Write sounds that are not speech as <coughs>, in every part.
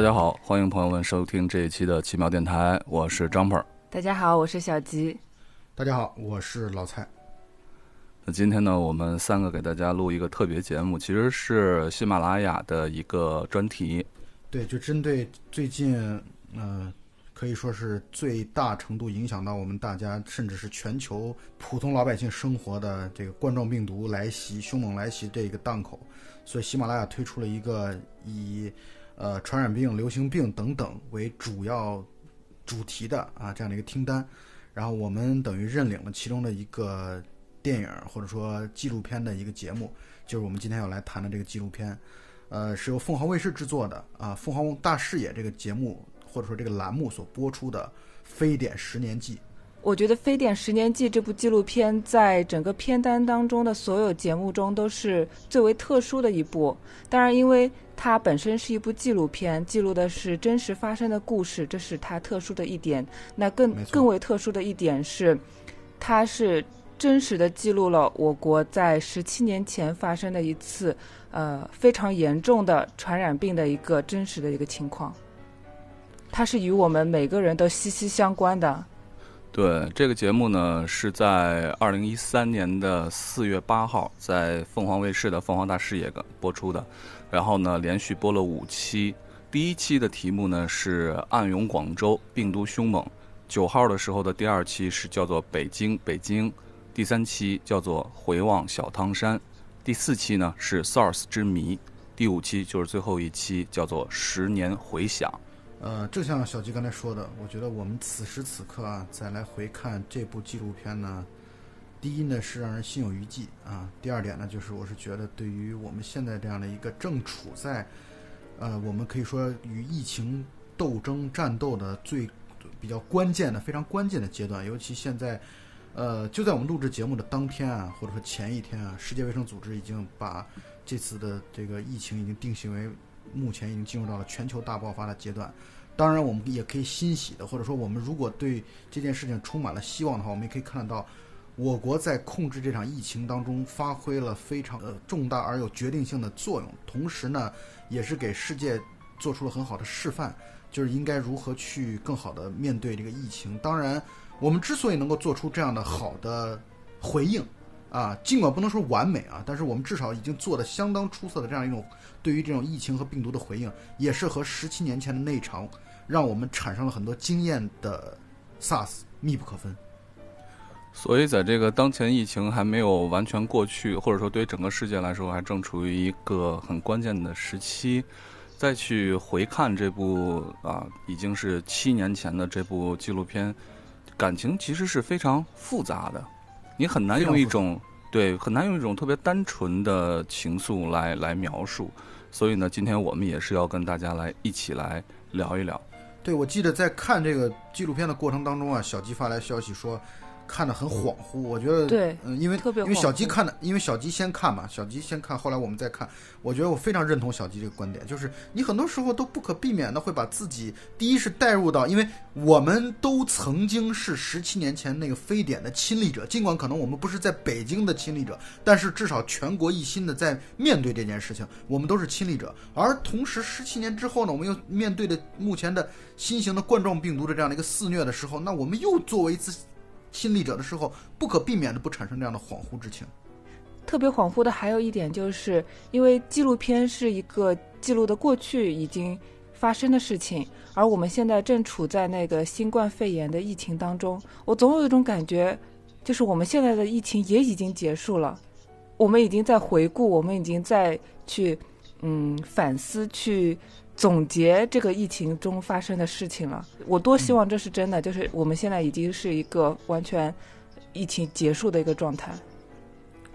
大家好，欢迎朋友们收听这一期的奇妙电台，我是张鹏。大家好，我是小吉。大家好，我是老蔡。那今天呢，我们三个给大家录一个特别节目，其实是喜马拉雅的一个专题。对，就针对最近，呃，可以说是最大程度影响到我们大家，甚至是全球普通老百姓生活的这个冠状病毒来袭、凶猛来袭这一个档口，所以喜马拉雅推出了一个以呃传染病、流行病等等为主要主题的啊这样的一个听单，然后我们等于认领了其中的一个电影或者说纪录片的一个节目，就是我们今天要来谈的这个纪录片。呃，是由凤凰卫视制作的啊，凤凰大视野这个节目或者说这个栏目所播出的《非典十年记》。我觉得《非典十年记》这部纪录片在整个片单当中的所有节目中都是最为特殊的一部。当然，因为它本身是一部纪录片，记录的是真实发生的故事，这是它特殊的一点。那更更为特殊的一点是，它是真实的记录了我国在十七年前发生的一次。呃，非常严重的传染病的一个真实的一个情况，它是与我们每个人都息息相关的。对这个节目呢，是在二零一三年的四月八号在凤凰卫视的《凤凰大视野》播出的，然后呢连续播了五期。第一期的题目呢是“暗涌广州，病毒凶猛”，九号的时候的第二期是叫做“北京北京”，第三期叫做“回望小汤山”。第四期呢是 SARS 之谜，第五期就是最后一期，叫做十年回响。呃，正像小吉刚才说的，我觉得我们此时此刻啊，再来回看这部纪录片呢，第一呢是让人心有余悸啊，第二点呢就是我是觉得对于我们现在这样的一个正处在，呃，我们可以说与疫情斗争战斗的最比较关键的、非常关键的阶段，尤其现在。呃，就在我们录制节目的当天啊，或者说前一天啊，世界卫生组织已经把这次的这个疫情已经定性为目前已经进入到了全球大爆发的阶段。当然，我们也可以欣喜的，或者说我们如果对这件事情充满了希望的话，我们也可以看得到，我国在控制这场疫情当中发挥了非常呃重大而有决定性的作用。同时呢，也是给世界做出了很好的示范，就是应该如何去更好的面对这个疫情。当然。我们之所以能够做出这样的好的回应，啊，尽管不能说完美啊，但是我们至少已经做的相当出色的这样一种对于这种疫情和病毒的回应，也是和十七年前的那场让我们产生了很多经验的 SARS 密不可分。所以，在这个当前疫情还没有完全过去，或者说对于整个世界来说还正处于一个很关键的时期，再去回看这部啊已经是七年前的这部纪录片。感情其实是非常复杂的，你很难用一种对很难用一种特别单纯的情愫来来描述。所以呢，今天我们也是要跟大家来一起来聊一聊。对，我记得在看这个纪录片的过程当中啊，小吉发来消息说。看得很恍惚，我觉得对，嗯，因为因为小鸡看的，因为小鸡先看嘛，小鸡先看，后来我们再看。我觉得我非常认同小鸡这个观点，就是你很多时候都不可避免的会把自己，第一是带入到，因为我们都曾经是十七年前那个非典的亲历者，尽管可能我们不是在北京的亲历者，但是至少全国一心的在面对这件事情，我们都是亲历者。而同时，十七年之后呢，我们又面对着目前的新型的冠状病毒的这样的一个肆虐的时候，那我们又作为一次。亲历者的时候，不可避免的不产生这样的恍惚之情。特别恍惚的还有一点，就是因为纪录片是一个记录的过去已经发生的事情，而我们现在正处在那个新冠肺炎的疫情当中。我总有一种感觉，就是我们现在的疫情也已经结束了，我们已经在回顾，我们已经在去嗯反思去。总结这个疫情中发生的事情了，我多希望这是真的，就是我们现在已经是一个完全疫情结束的一个状态。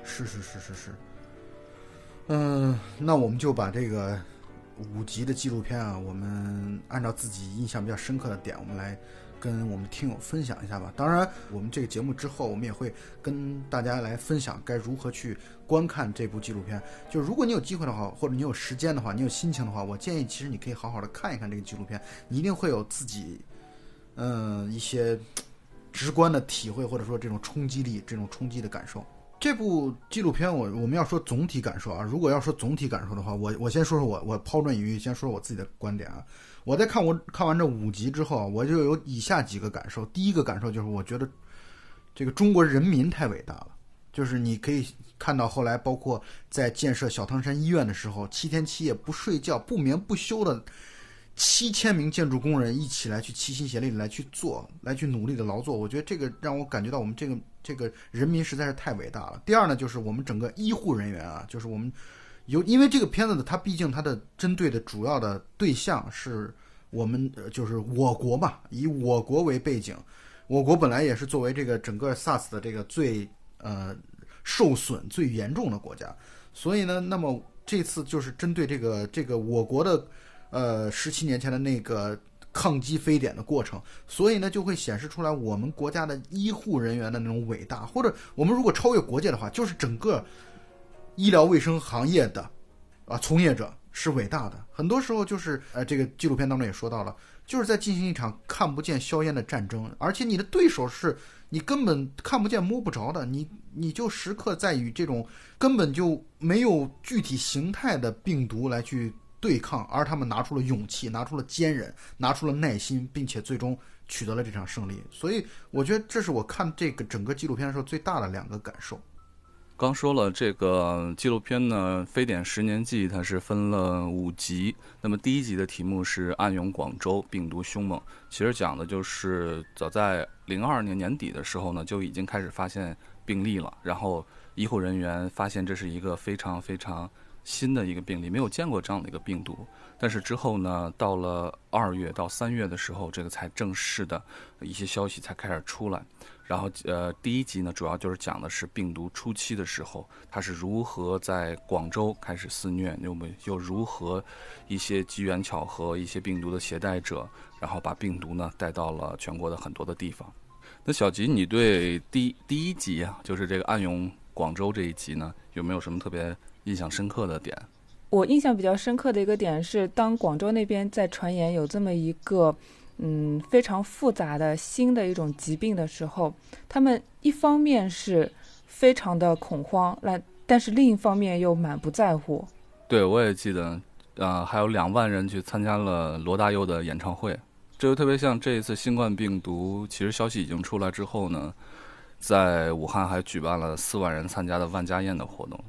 是是是是是。嗯，那我们就把这个五集的纪录片啊，我们按照自己印象比较深刻的点，我们来。跟我们听友分享一下吧。当然，我们这个节目之后，我们也会跟大家来分享该如何去观看这部纪录片。就如果你有机会的话，或者你有时间的话，你有心情的话，我建议其实你可以好好的看一看这个纪录片，你一定会有自己嗯一些直观的体会，或者说这种冲击力、这种冲击的感受。这部纪录片，我我们要说总体感受啊。如果要说总体感受的话，我我先说说我我抛砖引玉，先说说我自己的观点啊。我在看我看完这五集之后啊，我就有以下几个感受。第一个感受就是，我觉得这个中国人民太伟大了。就是你可以看到后来，包括在建设小汤山医院的时候，七天七夜不睡觉、不眠不休的七千名建筑工人一起来去齐心协力来去做，来去努力的劳作。我觉得这个让我感觉到我们这个这个人民实在是太伟大了。第二呢，就是我们整个医护人员啊，就是我们有因为这个片子呢，它毕竟它的针对的主要的对象是我们，就是我国嘛，以我国为背景，我国本来也是作为这个整个 SARS 的这个最。呃，受损最严重的国家，所以呢，那么这次就是针对这个这个我国的，呃，十七年前的那个抗击非典的过程，所以呢，就会显示出来我们国家的医护人员的那种伟大，或者我们如果超越国界的话，就是整个医疗卫生行业的啊从业者是伟大的。很多时候就是呃，这个纪录片当中也说到了，就是在进行一场看不见硝烟的战争，而且你的对手是。你根本看不见摸不着的，你你就时刻在与这种根本就没有具体形态的病毒来去对抗，而他们拿出了勇气，拿出了坚韧，拿出了耐心，并且最终取得了这场胜利。所以，我觉得这是我看这个整个纪录片的时候最大的两个感受。刚说了这个纪录片呢，《非典十年记》它是分了五集。那么第一集的题目是“暗涌广州，病毒凶猛”，其实讲的就是早在零二年年底的时候呢，就已经开始发现病例了。然后医护人员发现这是一个非常非常新的一个病例，没有见过这样的一个病毒。但是之后呢，到了二月到三月的时候，这个才正式的一些消息才开始出来。然后，呃，第一集呢，主要就是讲的是病毒初期的时候，它是如何在广州开始肆虐，又没又如何一些机缘巧合，一些病毒的携带者，然后把病毒呢带到了全国的很多的地方。那小吉，你对第第一集啊，就是这个暗涌广州这一集呢，有没有什么特别印象深刻的点？我印象比较深刻的一个点是，当广州那边在传言有这么一个。嗯，非常复杂的新的一种疾病的时候，他们一方面是非常的恐慌，那但是另一方面又满不在乎。对，我也记得，啊，还有两万人去参加了罗大佑的演唱会，这就特别像这一次新冠病毒，其实消息已经出来之后呢，在武汉还举办了四万人参加的万家宴的活动。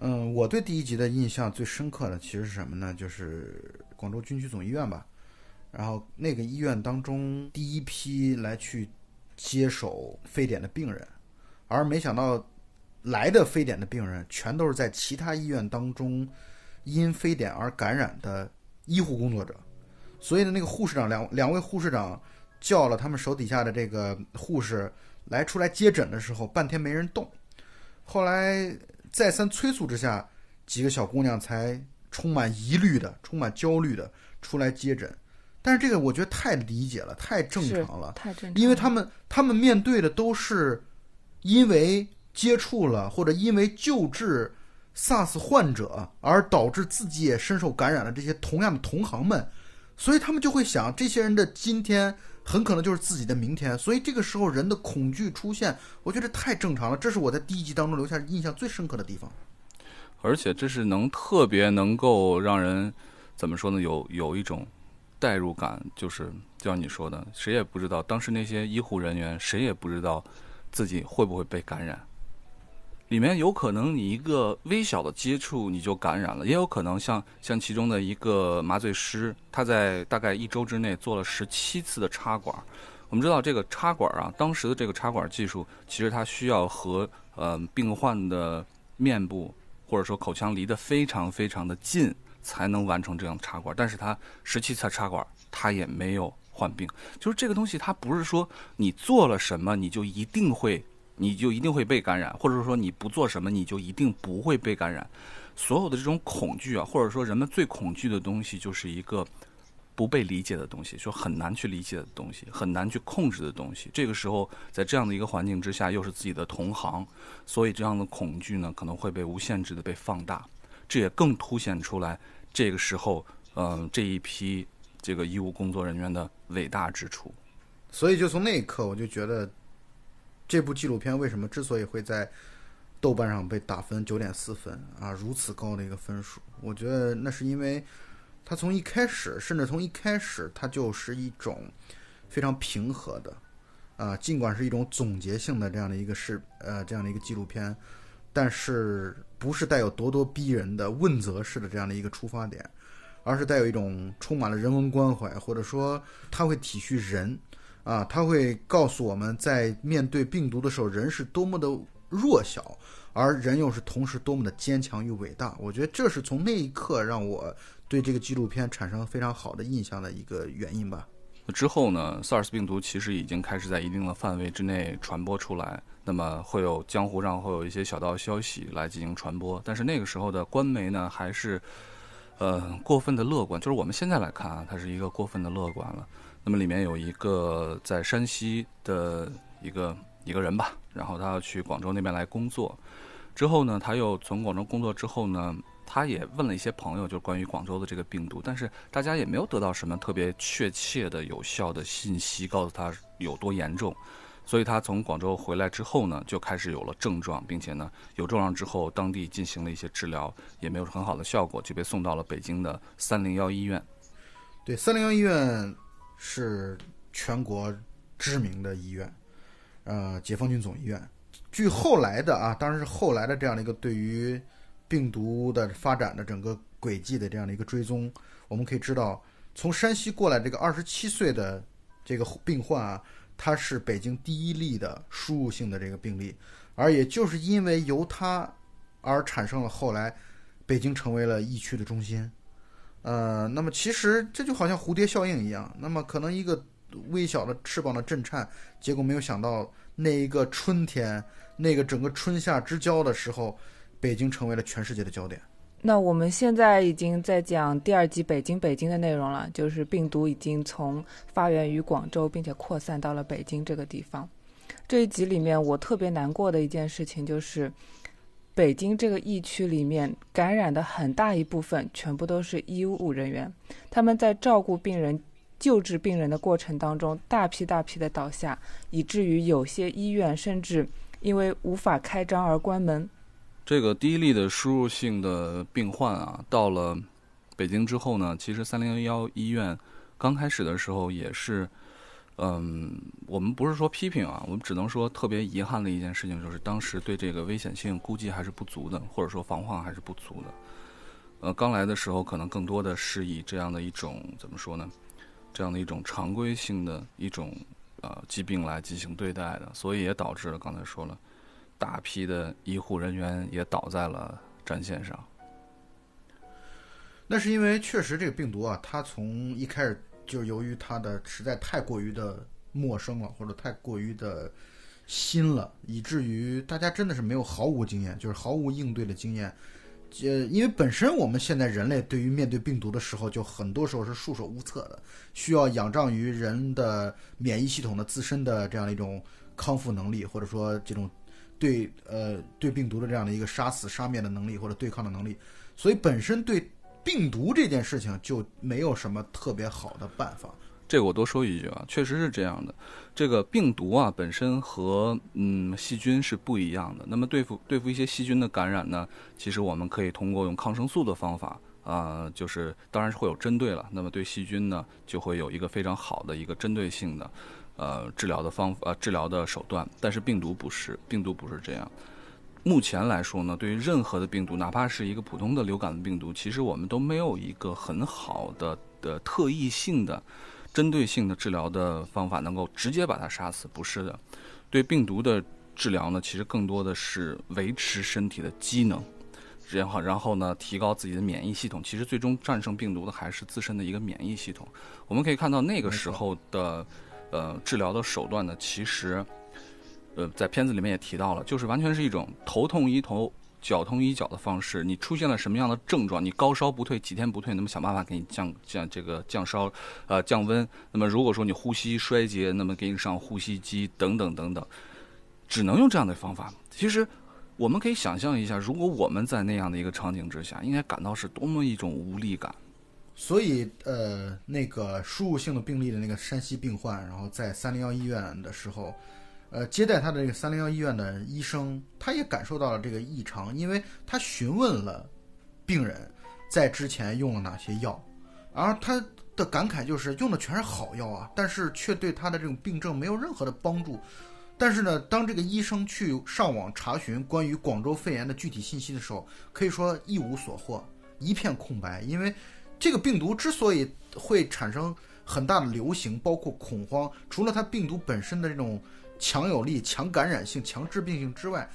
嗯，我对第一集的印象最深刻的其实是什么呢？就是广州军区总医院吧。然后那个医院当中第一批来去接手非典的病人，而没想到来的非典的病人全都是在其他医院当中因非典而感染的医护工作者，所以呢，那个护士长两两位护士长叫了他们手底下的这个护士来出来接诊的时候，半天没人动，后来再三催促之下，几个小姑娘才充满疑虑的、充满焦虑的出来接诊。但是这个我觉得太理解了，太正常了，太正常。因为他们他们面对的都是因为接触了或者因为救治 SARS 患者而导致自己也深受感染的这些同样的同行们，所以他们就会想，这些人的今天很可能就是自己的明天。所以这个时候人的恐惧出现，我觉得太正常了。这是我在第一集当中留下印象最深刻的地方。而且这是能特别能够让人怎么说呢？有有一种。代入感就是，就像你说的，谁也不知道当时那些医护人员，谁也不知道自己会不会被感染。里面有可能你一个微小的接触你就感染了，也有可能像像其中的一个麻醉师，他在大概一周之内做了十七次的插管。我们知道这个插管啊，当时的这个插管技术，其实它需要和呃病患的面部或者说口腔离得非常非常的近。才能完成这样的插管，但是他十七次插管，他也没有患病。就是这个东西，它不是说你做了什么你就一定会，你就一定会被感染，或者说你不做什么你就一定不会被感染。所有的这种恐惧啊，或者说人们最恐惧的东西，就是一个不被理解的东西，说很难去理解的东西，很难去控制的东西。这个时候，在这样的一个环境之下，又是自己的同行，所以这样的恐惧呢，可能会被无限制的被放大。这也更凸显出来。这个时候，嗯，这一批这个医务工作人员的伟大之处，所以就从那一刻，我就觉得这部纪录片为什么之所以会在豆瓣上被打分九点四分啊，如此高的一个分数，我觉得那是因为它从一开始，甚至从一开始它就是一种非常平和的啊，尽管是一种总结性的这样的一个视呃这样的一个纪录片，但是不是带有咄咄逼人的问责式的这样的一个出发点，而是带有一种充满了人文关怀，或者说他会体恤人啊，他会告诉我们在面对病毒的时候，人是多么的弱小。而人又是同时多么的坚强与伟大，我觉得这是从那一刻让我对这个纪录片产生非常好的印象的一个原因吧。之后呢，SARS 病毒其实已经开始在一定的范围之内传播出来，那么会有江湖上会有一些小道消息来进行传播，但是那个时候的官媒呢，还是呃过分的乐观，就是我们现在来看啊，它是一个过分的乐观了。那么里面有一个在山西的一个一个人吧，然后他要去广州那边来工作。之后呢，他又从广州工作之后呢，他也问了一些朋友，就关于广州的这个病毒，但是大家也没有得到什么特别确切的、有效的信息，告诉他有多严重。所以他从广州回来之后呢，就开始有了症状，并且呢，有症状之后，当地进行了一些治疗，也没有很好的效果，就被送到了北京的三零幺医院。对，三零幺医院是全国知名的医院，呃，解放军总医院。据后来的啊，当然是后来的这样的一个对于病毒的发展的整个轨迹的这样的一个追踪，我们可以知道，从山西过来这个二十七岁的这个病患啊，他是北京第一例的输入性的这个病例，而也就是因为由他而产生了后来北京成为了疫区的中心。呃，那么其实这就好像蝴蝶效应一样，那么可能一个微小的翅膀的震颤，结果没有想到那一个春天。那个整个春夏之交的时候，北京成为了全世界的焦点。那我们现在已经在讲第二集《北京北京》的内容了，就是病毒已经从发源于广州，并且扩散到了北京这个地方。这一集里面，我特别难过的一件事情就是，北京这个疫区里面感染的很大一部分全部都是医务人员，他们在照顾病人、救治病人的过程当中，大批大批的倒下，以至于有些医院甚至。因为无法开张而关门。这个第一例的输入性的病患啊，到了北京之后呢，其实三零幺医院刚开始的时候也是，嗯，我们不是说批评啊，我们只能说特别遗憾的一件事情，就是当时对这个危险性估计还是不足的，或者说防范还是不足的。呃，刚来的时候可能更多的是以这样的一种怎么说呢？这样的一种常规性的一种。呃，疾病来进行对待的，所以也导致了刚才说了，大批的医护人员也倒在了战线上。那是因为确实这个病毒啊，它从一开始就由于它的实在太过于的陌生了，或者太过于的新了，以至于大家真的是没有毫无经验，就是毫无应对的经验。呃，因为本身我们现在人类对于面对病毒的时候，就很多时候是束手无策的，需要仰仗于人的免疫系统的自身的这样一种康复能力，或者说这种对呃对病毒的这样的一个杀死杀灭的能力或者对抗的能力，所以本身对病毒这件事情就没有什么特别好的办法。这个我多说一句啊，确实是这样的。这个病毒啊本身和嗯细菌是不一样的。那么对付对付一些细菌的感染呢，其实我们可以通过用抗生素的方法啊，就是当然是会有针对了。那么对细菌呢，就会有一个非常好的一个针对性的呃治疗的方呃治疗的手段。但是病毒不是，病毒不是这样。目前来说呢，对于任何的病毒，哪怕是一个普通的流感的病毒，其实我们都没有一个很好的的特异性的。针对性的治疗的方法能够直接把它杀死，不是的。对病毒的治疗呢，其实更多的是维持身体的机能，然后然后呢，提高自己的免疫系统。其实最终战胜病毒的还是自身的一个免疫系统。我们可以看到那个时候的，呃，治疗的手段呢，其实，呃，在片子里面也提到了，就是完全是一种头痛医头。脚痛医脚的方式，你出现了什么样的症状？你高烧不退，几天不退，那么想办法给你降降这个降烧，呃降温。那么如果说你呼吸衰竭，那么给你上呼吸机等等等等，只能用这样的方法。其实我们可以想象一下，如果我们在那样的一个场景之下，应该感到是多么一种无力感。所以，呃，那个输入性的病例的那个山西病患，然后在三零幺医院的时候。呃，接待他的这个三零幺医院的医生，他也感受到了这个异常，因为他询问了病人在之前用了哪些药，而他的感慨就是用的全是好药啊，但是却对他的这种病症没有任何的帮助。但是呢，当这个医生去上网查询关于广州肺炎的具体信息的时候，可以说一无所获，一片空白。因为这个病毒之所以会产生很大的流行，包括恐慌，除了它病毒本身的这种强有力、强感染性、强致病性之外，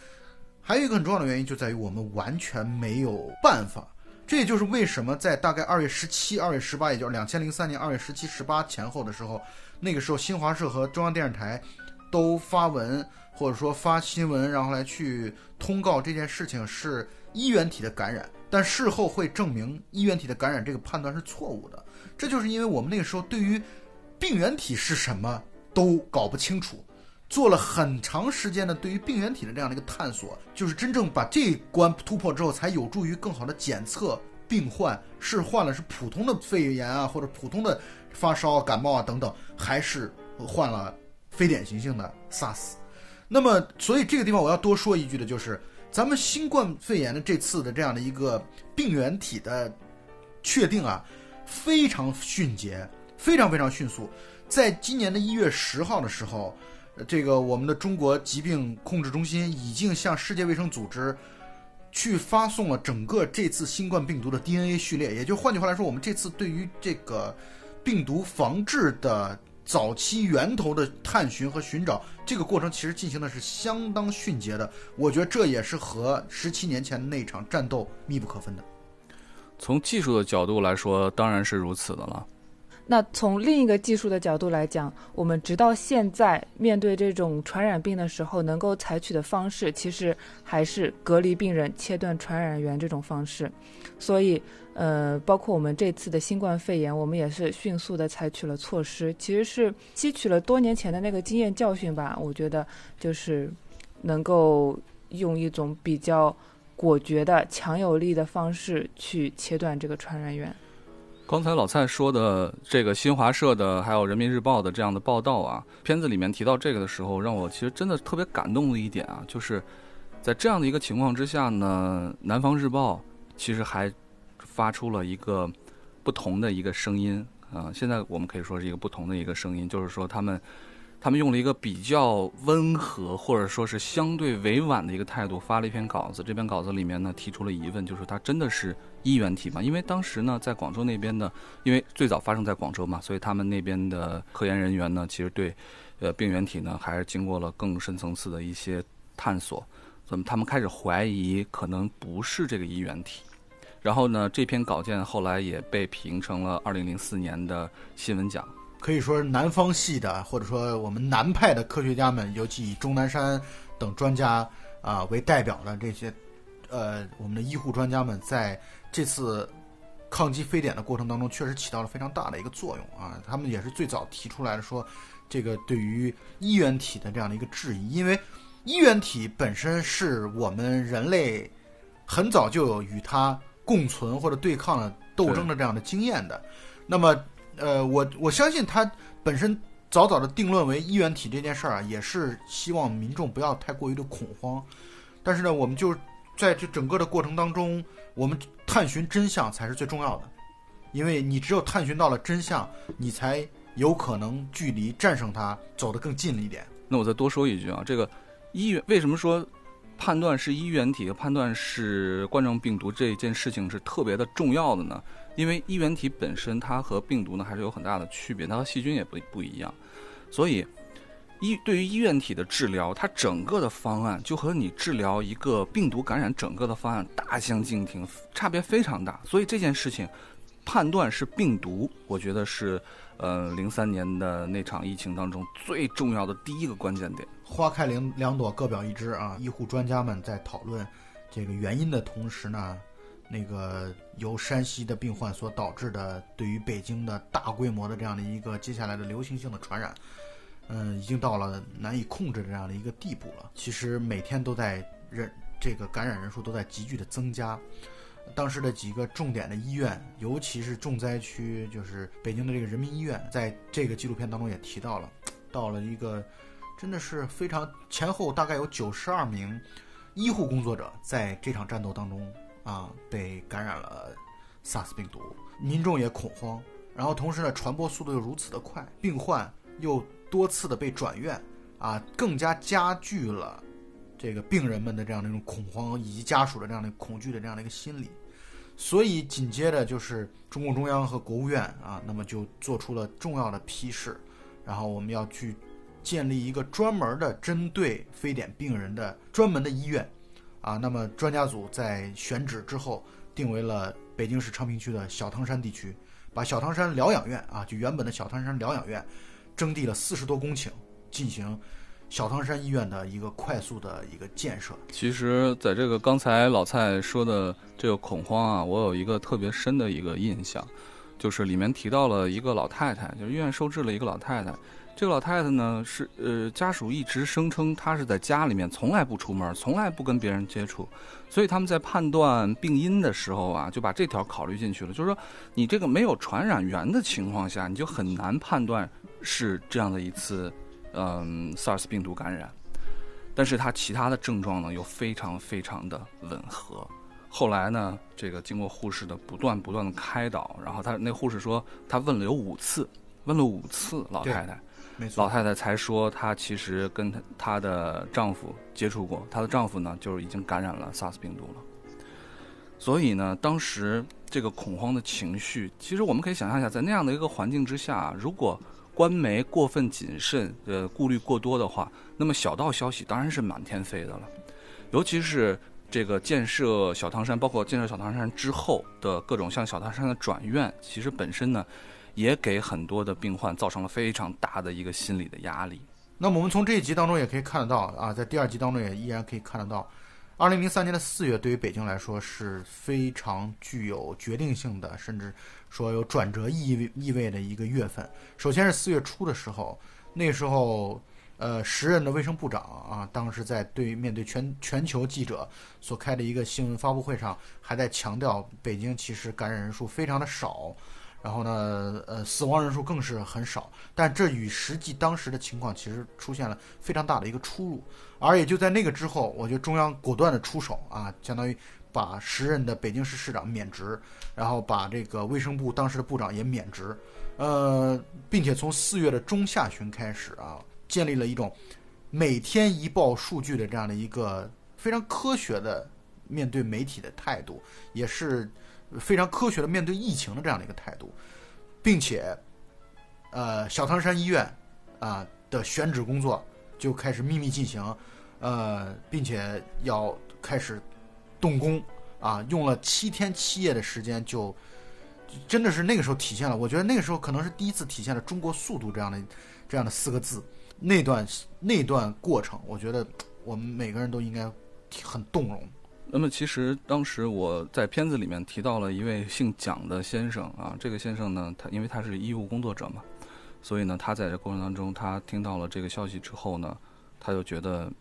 还有一个很重要的原因就在于我们完全没有办法。这也就是为什么在大概二月十七、二月十八，也就是两千零三年二月十七、十八前后的时候，那个时候新华社和中央电视台。都发文或者说发新闻，然后来去通告这件事情是衣原体的感染，但事后会证明衣原体的感染这个判断是错误的。这就是因为我们那个时候对于病原体是什么都搞不清楚，做了很长时间的对于病原体的这样的一个探索，就是真正把这一关突破之后，才有助于更好的检测病患是患了是普通的肺炎啊，或者普通的发烧、啊感冒啊等等，还是患了。非典型性的 SARS，那么，所以这个地方我要多说一句的就是，咱们新冠肺炎的这次的这样的一个病原体的确定啊，非常迅捷，非常非常迅速。在今年的一月十号的时候，这个我们的中国疾病控制中心已经向世界卫生组织去发送了整个这次新冠病毒的 DNA 序列，也就换句话来说，我们这次对于这个病毒防治的。早期源头的探寻和寻找，这个过程其实进行的是相当迅捷的。我觉得这也是和十七年前那场战斗密不可分的。从技术的角度来说，当然是如此的了。那从另一个技术的角度来讲，我们直到现在面对这种传染病的时候，能够采取的方式，其实还是隔离病人、切断传染源这种方式。所以，呃，包括我们这次的新冠肺炎，我们也是迅速的采取了措施，其实是吸取了多年前的那个经验教训吧。我觉得就是能够用一种比较果决的、强有力的方式去切断这个传染源。刚才老蔡说的这个新华社的，还有人民日报的这样的报道啊，片子里面提到这个的时候，让我其实真的特别感动的一点啊，就是在这样的一个情况之下呢，南方日报其实还发出了一个不同的一个声音啊，现在我们可以说是一个不同的一个声音，就是说他们。他们用了一个比较温和，或者说是相对委婉的一个态度，发了一篇稿子。这篇稿子里面呢，提出了疑问，就是它真的是衣原体嘛？因为当时呢，在广州那边的，因为最早发生在广州嘛，所以他们那边的科研人员呢，其实对，呃，病原体呢，还是经过了更深层次的一些探索。那么他们开始怀疑，可能不是这个衣原体。然后呢，这篇稿件后来也被评成了二零零四年的新闻奖。可以说，南方系的或者说我们南派的科学家们，尤其以钟南山等专家啊为代表的这些，呃，我们的医护专家们，在这次抗击非典的过程当中，确实起到了非常大的一个作用啊。他们也是最早提出来的，说这个对于衣原体的这样的一个质疑，因为衣原体本身是我们人类很早就有与它共存或者对抗的斗争的这样的经验的，那么。呃，我我相信他本身早早的定论为衣原体这件事儿啊，也是希望民众不要太过于的恐慌。但是呢，我们就在这整个的过程当中，我们探寻真相才是最重要的，因为你只有探寻到了真相，你才有可能距离战胜它走得更近了一点。那我再多说一句啊，这个衣原为什么说判断是衣原体和判断是冠状病毒这件事情是特别的重要的呢？因为衣原体本身，它和病毒呢还是有很大的区别，它和细菌也不不一样，所以医对于医院体的治疗，它整个的方案就和你治疗一个病毒感染整个的方案大相径庭，差别非常大。所以这件事情判断是病毒，我觉得是呃零三年的那场疫情当中最重要的第一个关键点。花开两两朵，各表一枝啊！医护专家们在讨论这个原因的同时呢。那个由山西的病患所导致的，对于北京的大规模的这样的一个接下来的流行性的传染，嗯，已经到了难以控制的这样的一个地步了。其实每天都在人这个感染人数都在急剧的增加。当时的几个重点的医院，尤其是重灾区，就是北京的这个人民医院，在这个纪录片当中也提到了，到了一个真的是非常前后大概有九十二名医护工作者在这场战斗当中啊被感染了 SARS 病毒，民众也恐慌，然后同时呢传播速度又如此的快，病患又多次的被转院啊，更加加剧了这个病人们的这样的一种恐慌以及家属的这样的恐惧的这样的一个心理。所以紧接着就是中共中央和国务院啊，那么就做出了重要的批示，然后我们要去建立一个专门的针对非典病人的专门的医院，啊，那么专家组在选址之后定为了北京市昌平区的小汤山地区，把小汤山疗养院啊，就原本的小汤山疗养院，征地了四十多公顷进行。小汤山医院的一个快速的一个建设。其实，在这个刚才老蔡说的这个恐慌啊，我有一个特别深的一个印象，就是里面提到了一个老太太，就是医院收治了一个老太太。这个老太太呢，是呃家属一直声称她是在家里面从来不出门，从来不跟别人接触，所以他们在判断病因的时候啊，就把这条考虑进去了。就是说，你这个没有传染源的情况下，你就很难判断是这样的一次。嗯，SARS 病毒感染，但是他其他的症状呢又非常非常的吻合。后来呢，这个经过护士的不断不断的开导，然后他那护士说，他问了有五次，问了五次老太太，老太太才说她其实跟她她的丈夫接触过，她的丈夫呢就是已经感染了 SARS 病毒了。所以呢，当时这个恐慌的情绪，其实我们可以想象一下，在那样的一个环境之下，如果官媒过分谨慎，呃，顾虑过多的话，那么小道消息当然是满天飞的了。尤其是这个建设小汤山，包括建设小汤山之后的各种像小汤山的转院，其实本身呢，也给很多的病患造成了非常大的一个心理的压力。那么我们从这一集当中也可以看得到啊，在第二集当中也依然可以看得到。二零零三年的四月，对于北京来说是非常具有决定性的，甚至说有转折意味意味的一个月份。首先是四月初的时候，那时候，呃，时任的卫生部长啊，当时在对面对全全球记者所开的一个新闻发布会上，还在强调北京其实感染人数非常的少。然后呢，呃，死亡人数更是很少，但这与实际当时的情况其实出现了非常大的一个出入。而也就在那个之后，我觉得中央果断的出手啊，相当于把时任的北京市市长免职，然后把这个卫生部当时的部长也免职，呃，并且从四月的中下旬开始啊，建立了一种每天一报数据的这样的一个非常科学的面对媒体的态度，也是。非常科学的面对疫情的这样的一个态度，并且，呃，小汤山医院啊的选址工作就开始秘密进行，呃，并且要开始动工啊，用了七天七夜的时间，就真的是那个时候体现了，我觉得那个时候可能是第一次体现了中国速度这样的这样的四个字。那段那段过程，我觉得我们每个人都应该很动容。那么，其实当时我在片子里面提到了一位姓蒋的先生啊，这个先生呢，他因为他是医务工作者嘛，所以呢，他在这过程当中，他听到了这个消息之后呢，他就觉得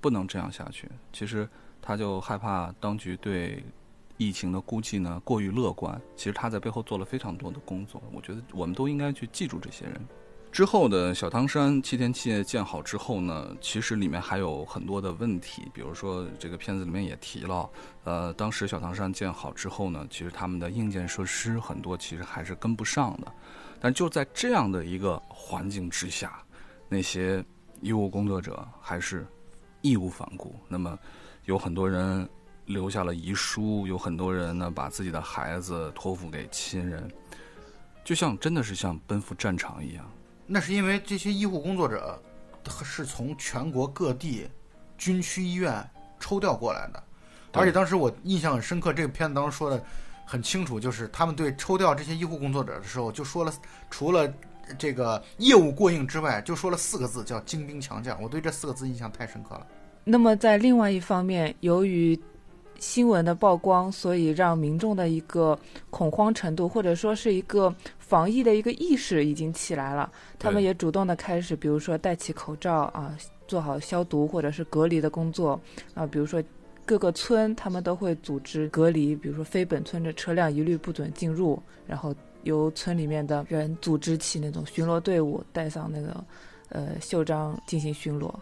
不能这样下去。其实他就害怕当局对疫情的估计呢过于乐观。其实他在背后做了非常多的工作，我觉得我们都应该去记住这些人。之后的小汤山七天七夜建好之后呢，其实里面还有很多的问题，比如说这个片子里面也提了，呃，当时小汤山建好之后呢，其实他们的硬件设施很多其实还是跟不上的，但就在这样的一个环境之下，那些医务工作者还是义无反顾。那么有很多人留下了遗书，有很多人呢把自己的孩子托付给亲人，就像真的是像奔赴战场一样。那是因为这些医护工作者是从全国各地军区医院抽调过来的，而且当时我印象很深刻，这个片子当中说的很清楚，就是他们对抽调这些医护工作者的时候，就说了除了这个业务过硬之外，就说了四个字叫精兵强将。我对这四个字印象太深刻了。那么在另外一方面，由于新闻的曝光，所以让民众的一个恐慌程度，或者说是一个防疫的一个意识已经起来了。他们也主动的开始，比如说戴起口罩啊，做好消毒或者是隔离的工作啊。比如说各个村他们都会组织隔离，比如说非本村的车辆一律不准进入，然后由村里面的人组织起那种巡逻队伍，带上那个呃袖章进行巡逻。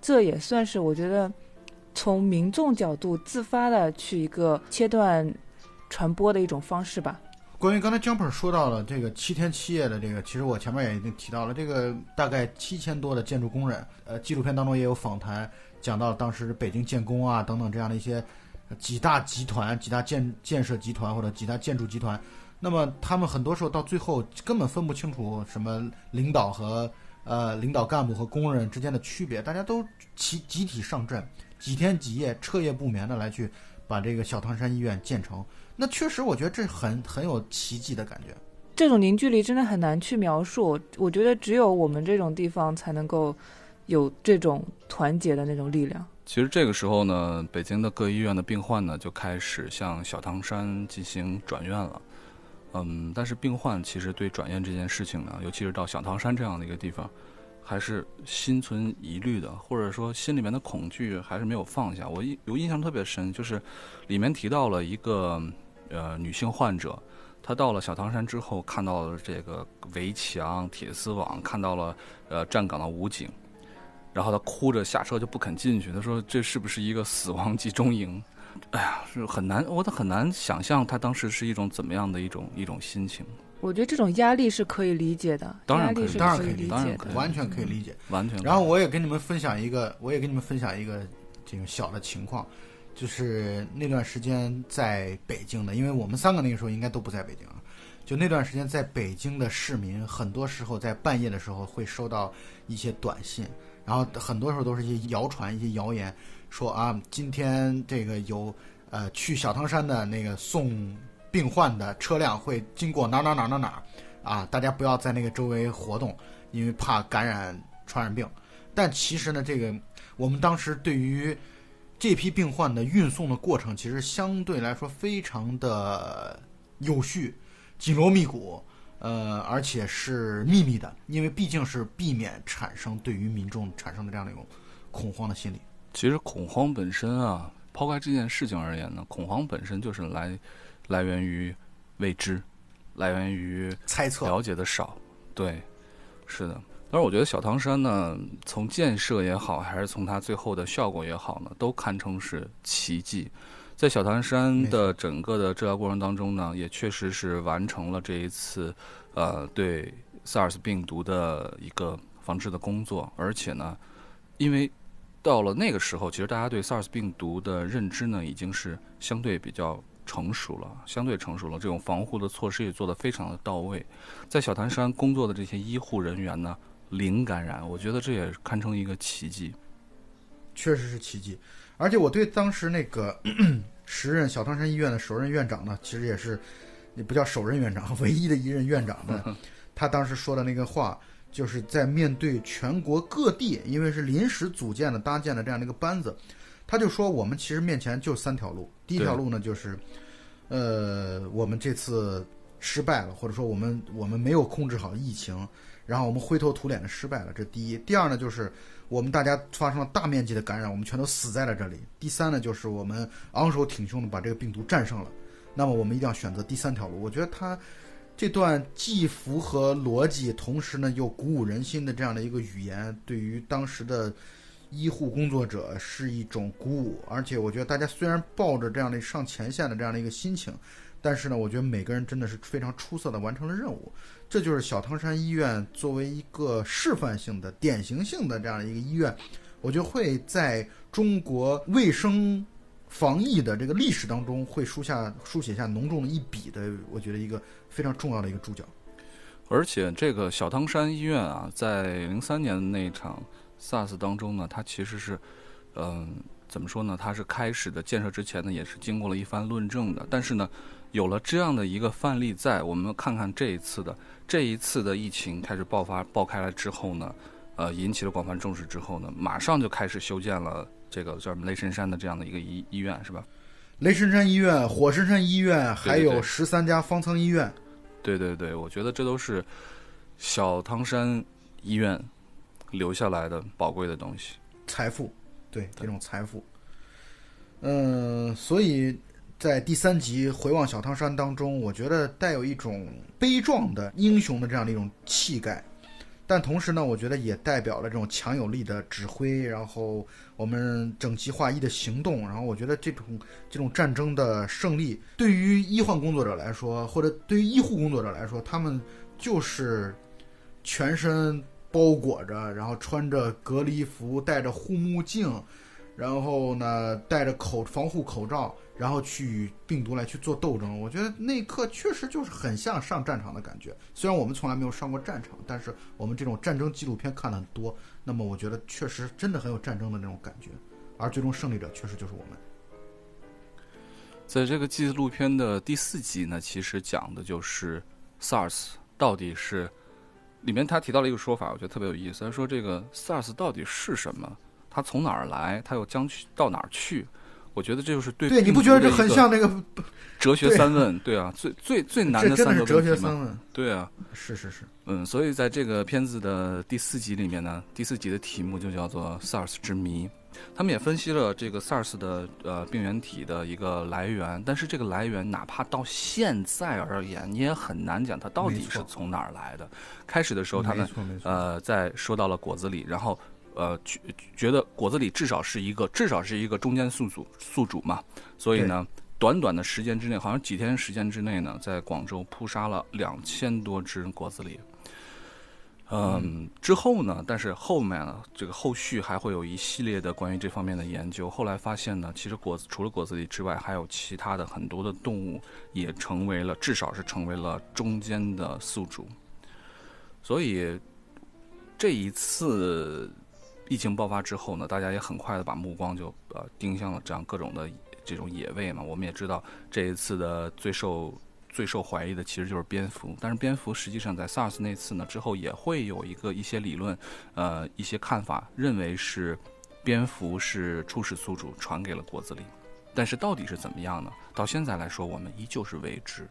这也算是我觉得从民众角度自发的去一个切断传播的一种方式吧。关于刚才 Jump 说到了这个七天七夜的这个，其实我前面也已经提到了，这个大概七千多的建筑工人，呃，纪录片当中也有访谈，讲到当时北京建工啊等等这样的一些几大集团、几大建建设集团或者几大建筑集团，那么他们很多时候到最后根本分不清楚什么领导和呃领导干部和工人之间的区别，大家都集集体上阵，几天几夜彻夜不眠的来去把这个小汤山医院建成。那确实，我觉得这很很有奇迹的感觉。这种凝聚力真的很难去描述，我觉得只有我们这种地方才能够有这种团结的那种力量。其实这个时候呢，北京的各医院的病患呢就开始向小汤山进行转院了。嗯，但是病患其实对转院这件事情呢，尤其是到小汤山这样的一个地方，还是心存疑虑的，或者说心里面的恐惧还是没有放下。我印有印象特别深，就是里面提到了一个。呃，女性患者，她到了小汤山之后，看到了这个围墙、铁丝网，看到了呃站岗的武警，然后她哭着下车就不肯进去。她说：“这是不是一个死亡集中营？”哎呀，是很难，我都很难想象她当时是一种怎么样的一种一种心情。我觉得这种压力是可以理解的，当然可以，当然可以理解的，完全可以理解，完全。然后我也跟你们分享一个，我也跟你们分享一个这种小的情况。就是那段时间在北京的，因为我们三个那个时候应该都不在北京啊。就那段时间在北京的市民，很多时候在半夜的时候会收到一些短信，然后很多时候都是一些谣传、一些谣言，说啊，今天这个有呃去小汤山的那个送病患的车辆会经过哪哪哪哪哪，啊，大家不要在那个周围活动，因为怕感染传染病。但其实呢，这个我们当时对于这批病患的运送的过程其实相对来说非常的有序、紧锣密鼓，呃，而且是秘密的，因为毕竟是避免产生对于民众产生的这样的一种恐慌的心理。其实恐慌本身啊，抛开这件事情而言呢，恐慌本身就是来来源于未知，来源于猜测、了解的少。对，是的。但是我觉得小汤山呢，从建设也好，还是从它最后的效果也好呢，都堪称是奇迹。在小汤山的整个的治疗过程当中呢，也确实是完成了这一次，呃，对 SARS 病毒的一个防治的工作。而且呢，因为到了那个时候，其实大家对 SARS 病毒的认知呢，已经是相对比较成熟了，相对成熟了。这种防护的措施也做得非常的到位。在小汤山工作的这些医护人员呢。零感染，我觉得这也堪称一个奇迹，确实是奇迹。而且我对当时那个 <coughs> 时任小汤山医院的首任院长呢，其实也是也不叫首任院长，<laughs> 唯一的一任院长呢，<laughs> 他当时说的那个话，就是在面对全国各地，因为是临时组建的、搭建的这样的一个班子，他就说我们其实面前就三条路，第一条路呢就是，呃，我们这次失败了，或者说我们我们没有控制好疫情。然后我们灰头土脸的失败了，这第一。第二呢，就是我们大家发生了大面积的感染，我们全都死在了这里。第三呢，就是我们昂首挺胸的把这个病毒战胜了。那么我们一定要选择第三条路。我觉得他这段既符合逻辑，同时呢又鼓舞人心的这样的一个语言，对于当时的医护工作者是一种鼓舞。而且我觉得大家虽然抱着这样的上前线的这样的一个心情，但是呢，我觉得每个人真的是非常出色的完成了任务。这就是小汤山医院作为一个示范性的、典型性的这样的一个医院，我觉得会在中国卫生防疫的这个历史当中会书下书写下浓重的一笔的，我觉得一个非常重要的一个注脚。而且这个小汤山医院啊，在零三年的那场 SARS 当中呢，它其实是，嗯，怎么说呢？它是开始的建设之前呢，也是经过了一番论证的。但是呢，有了这样的一个范例在，我们看看这一次的。这一次的疫情开始爆发爆开来之后呢，呃，引起了广泛重视之后呢，马上就开始修建了这个叫什么雷神山的这样的一个医医院，是吧？雷神山医院、火神山医院，还有十三家方舱医院。对对对，我觉得这都是小汤山医院留下来的宝贵的东西，财富，对这种财富。嗯，所以。在第三集回望小汤山当中，我觉得带有一种悲壮的英雄的这样的一种气概，但同时呢，我觉得也代表了这种强有力的指挥，然后我们整齐划一的行动。然后我觉得这种这种战争的胜利，对于医患工作者来说，或者对于医护工作者来说，他们就是全身包裹着，然后穿着隔离服，戴着护目镜，然后呢戴着口防护口罩。然后去与病毒来去做斗争，我觉得那一刻确实就是很像上战场的感觉。虽然我们从来没有上过战场，但是我们这种战争纪录片看的很多，那么我觉得确实真的很有战争的那种感觉。而最终胜利者确实就是我们。在这个纪录片的第四集呢，其实讲的就是 SARS 到底是里面他提到了一个说法，我觉得特别有意思。他说这个 SARS 到底是什么？它从哪儿来？它又将去到哪儿去？我觉得这就是对对，你不觉得这很像那个哲学三问？对啊，最最最难的三个哲学三问。对啊，是是是，嗯，所以在这个片子的第四集里面呢，第四集的题目就叫做 SARS 之谜。他们也分析了这个 SARS 的呃病原体的一个来源，但是这个来源哪怕到现在而言，你也很难讲它到底是从哪儿来的。开始的时候，他们呃在说到了果子狸，然后。呃，觉觉得果子狸至少是一个，至少是一个中间宿主宿主嘛，所以呢，短短的时间之内，好像几天时间之内呢，在广州扑杀了两千多只果子狸。嗯，之后呢，但是后面呢，这个后续还会有一系列的关于这方面的研究。后来发现呢，其实果子除了果子狸之外，还有其他的很多的动物也成为了，至少是成为了中间的宿主。所以这一次。疫情爆发之后呢，大家也很快的把目光就呃盯向了这样各种的这种野味嘛。我们也知道这一次的最受最受怀疑的其实就是蝙蝠，但是蝙蝠实际上在 SARS 那次呢之后也会有一个一些理论，呃一些看法认为是蝙蝠是初始宿主传给了果子狸，但是到底是怎么样呢？到现在来说我们依旧是未知。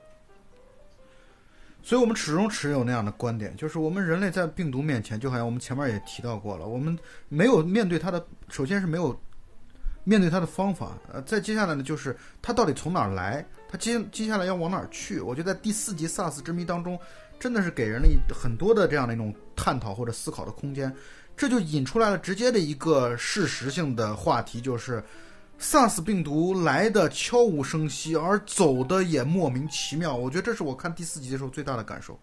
所以我们始终持有那样的观点，就是我们人类在病毒面前，就好像我们前面也提到过了，我们没有面对它的，首先是没有面对它的方法，呃，再接下来呢，就是它到底从哪儿来，它接接下来要往哪儿去？我觉得在第四集《SARS 之谜》当中，真的是给人了很多的这样的一种探讨或者思考的空间，这就引出来了直接的一个事实性的话题，就是。SARS 病毒来的悄无声息，而走的也莫名其妙。我觉得这是我看第四集的时候最大的感受。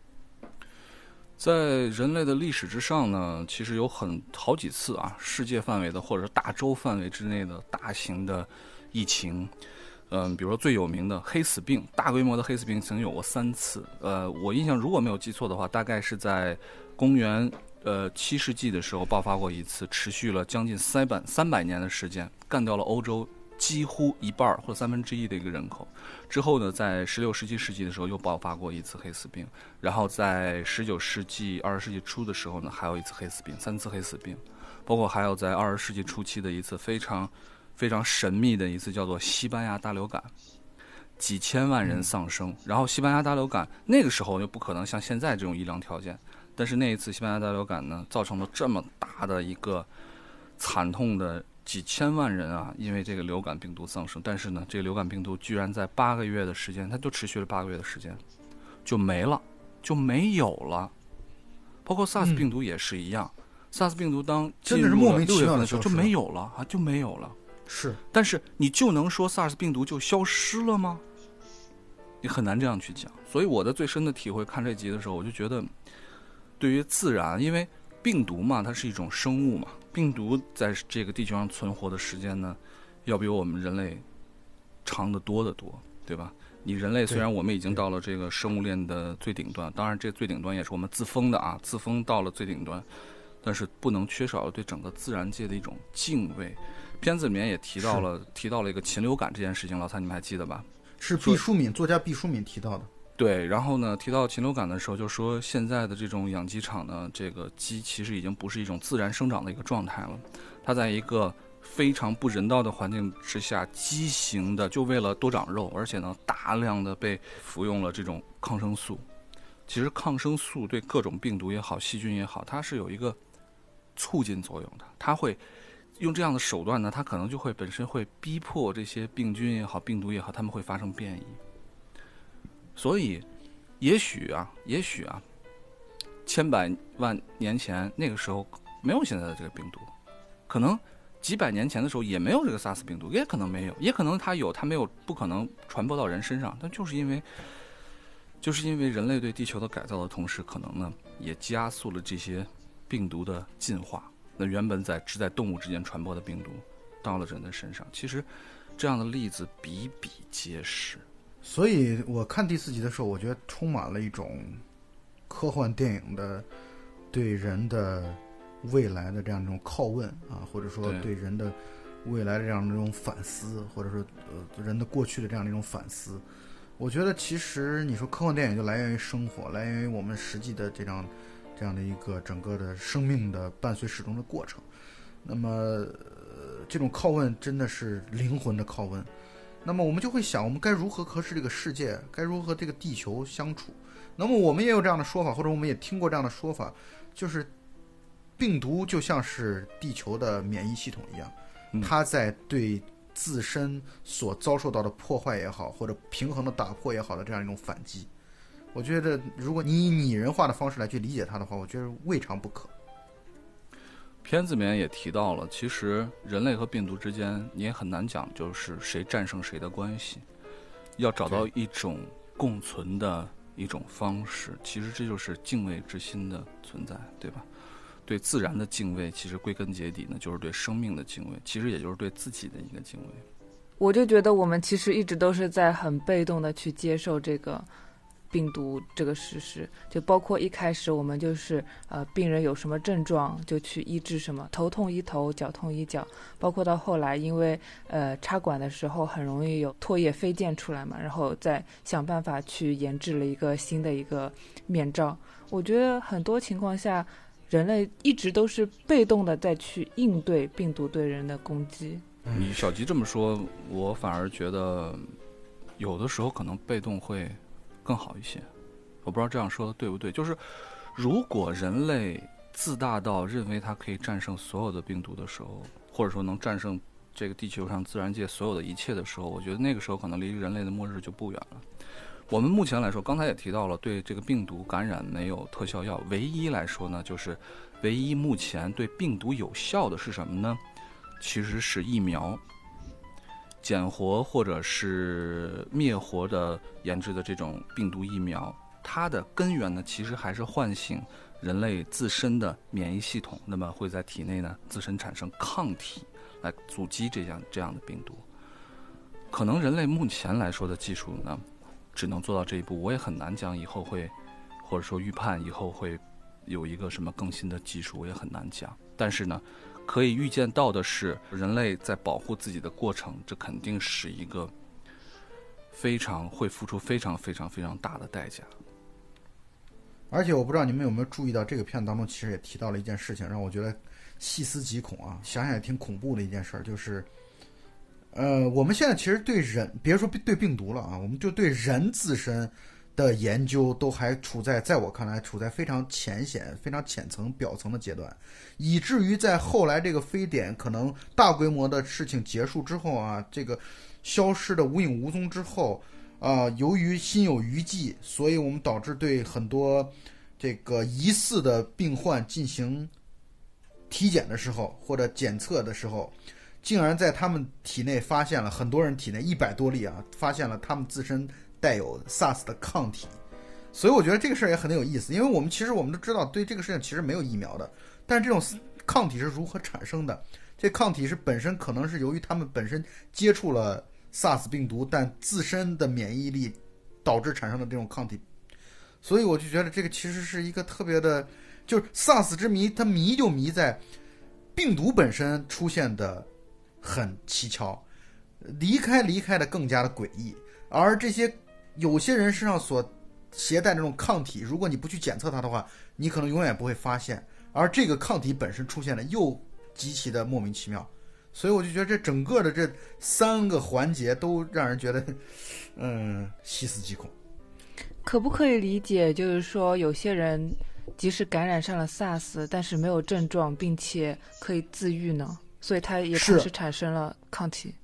在人类的历史之上呢，其实有很好几次啊，世界范围的或者是大洲范围之内的大型的疫情。嗯，比如说最有名的黑死病，大规模的黑死病曾经有过三次。呃，我印象如果没有记错的话，大概是在公元。呃，七世纪的时候爆发过一次，持续了将近三百三百年的时间，干掉了欧洲几乎一半或者三分之一的一个人口。之后呢，在十六、十七世纪的时候又爆发过一次黑死病，然后在十九世纪、二十世纪初的时候呢，还有一次黑死病，三次黑死病，包括还有在二十世纪初期的一次非常非常神秘的一次叫做西班牙大流感，几千万人丧生。然后西班牙大流感那个时候又不可能像现在这种医疗条件。但是那一次西班牙大流感呢，造成了这么大的一个惨痛的几千万人啊，因为这个流感病毒丧生。但是呢，这个流感病毒居然在八个月的时间，它就持续了八个月的时间，就没了，就没有了。包括 SARS 病毒也是一样，SARS 病毒当真的是莫名其妙的时候就没有了啊，就没有了。是，但是你就能说 SARS 病毒就消失了吗？你很难这样去讲。所以我的最深的体会，看这集的时候，我就觉得。对于自然，因为病毒嘛，它是一种生物嘛，病毒在这个地球上存活的时间呢，要比我们人类长得多得多，对吧？你人类虽然我们已经到了这个生物链的最顶端，当然这最顶端也是我们自封的啊，自封到了最顶端，但是不能缺少对整个自然界的一种敬畏。片子里面也提到了提到了一个禽流感这件事情，老蔡你们还记得吧？是毕淑敏作家毕淑敏提到的。对，然后呢，提到禽流感的时候，就说现在的这种养鸡场呢，这个鸡其实已经不是一种自然生长的一个状态了，它在一个非常不人道的环境之下畸形的，就为了多长肉，而且呢，大量的被服用了这种抗生素。其实抗生素对各种病毒也好，细菌也好，它是有一个促进作用的，它会用这样的手段呢，它可能就会本身会逼迫这些病菌也好，病毒也好，它们会发生变异。所以，也许啊，也许啊，千百万年前那个时候没有现在的这个病毒，可能几百年前的时候也没有这个 SARS 病毒，也可能没有，也可能它有，它没有，不可能传播到人身上。但就是因为，就是因为人类对地球的改造的同时，可能呢也加速了这些病毒的进化。那原本在只在动物之间传播的病毒，到了人的身上，其实这样的例子比比皆是。所以我看第四集的时候，我觉得充满了一种科幻电影的对人的未来的这样一种拷问啊，或者说对对人的未来的这样的一种反思，或者说呃人的过去的这样的一种反思。我觉得其实你说科幻电影就来源于生活，来源于我们实际的这样这样的一个整个的生命的伴随始终的过程。那么、呃、这种拷问真的是灵魂的拷问。那么我们就会想，我们该如何和这个世界，该如何和这个地球相处？那么我们也有这样的说法，或者我们也听过这样的说法，就是病毒就像是地球的免疫系统一样，嗯它在对自身所遭受到的破坏也好，或者平衡的打破也好的这样一种反击。我觉得，如果你以拟人化的方式来去理解它的话，我觉得未尝不可。片子里面也提到了，其实人类和病毒之间，你也很难讲就是谁战胜谁的关系，要找到一种共存的一种方式。其实这就是敬畏之心的存在，对吧？对自然的敬畏，其实归根结底呢，就是对生命的敬畏，其实也就是对自己的一个敬畏。我就觉得我们其实一直都是在很被动的去接受这个病毒这个事实，就包括一开始我们就是呃病人有什么症状就去医治什么，头痛医头，脚痛医脚，包括到后来因为呃插管的时候很容易有唾液飞溅出来嘛，然后再想办法去研制了一个新的一个面罩。我觉得很多情况下，人类一直都是被动的在去应对病毒对人的攻击。你小吉这么说，我反而觉得有的时候可能被动会更好一些。我不知道这样说的对不对，就是如果人类自大到认为它可以战胜所有的病毒的时候，或者说能战胜这个地球上自然界所有的一切的时候，我觉得那个时候可能离人类的末日就不远了。我们目前来说，刚才也提到了，对这个病毒感染没有特效药，唯一来说呢，就是唯一目前对病毒有效的是什么呢？其实是疫苗，减活或者是灭活的研制的这种病毒疫苗，它的根源呢，其实还是唤醒人类自身的免疫系统，那么会在体内呢自身产生抗体来阻击这样这样的病毒。可能人类目前来说的技术呢，只能做到这一步，我也很难讲以后会，或者说预判以后会有一个什么更新的技术，我也很难讲。但是呢，可以预见到的是，人类在保护自己的过程，这肯定是一个非常会付出非常非常非常大的代价。而且我不知道你们有没有注意到，这个片子当中其实也提到了一件事情，让我觉得细思极恐啊，想想也挺恐怖的一件事儿，就是，呃，我们现在其实对人，别说对病毒了啊，我们就对人自身的研究都还处在，在我看来处在非常浅显、非常浅层、表层的阶段，以至于在后来这个非典可能大规模的事情结束之后啊，这个消失的无影无踪之后。啊、由于心有余悸，所以我们导致对很多这个疑似的病患进行体检的时候或者检测的时候，竟然在他们体内发现了很多人体内一百多例啊，发现了他们自身带有 SARS 的抗体。所以我觉得这个事儿也很有意思，因为我们其实我们都知道，对这个事情其实没有疫苗的，但是这种抗体是如何产生的？这抗体是本身可能是由于他们本身接触了。SARS 病毒，但自身的免疫力导致产生的这种抗体，所以我就觉得这个其实是一个特别的，就是 SARS 之谜，它迷就迷在病毒本身出现的很蹊跷，离开离开的更加的诡异，而这些有些人身上所携带这种抗体，如果你不去检测它的话，你可能永远不会发现，而这个抗体本身出现的又极其的莫名其妙。所以我就觉得这整个的这三个环节都让人觉得，嗯，细思极恐。可不可以理解，就是说有些人即使感染上了 SARS，但是没有症状，并且可以自愈呢？所以他也是同时产生了抗体。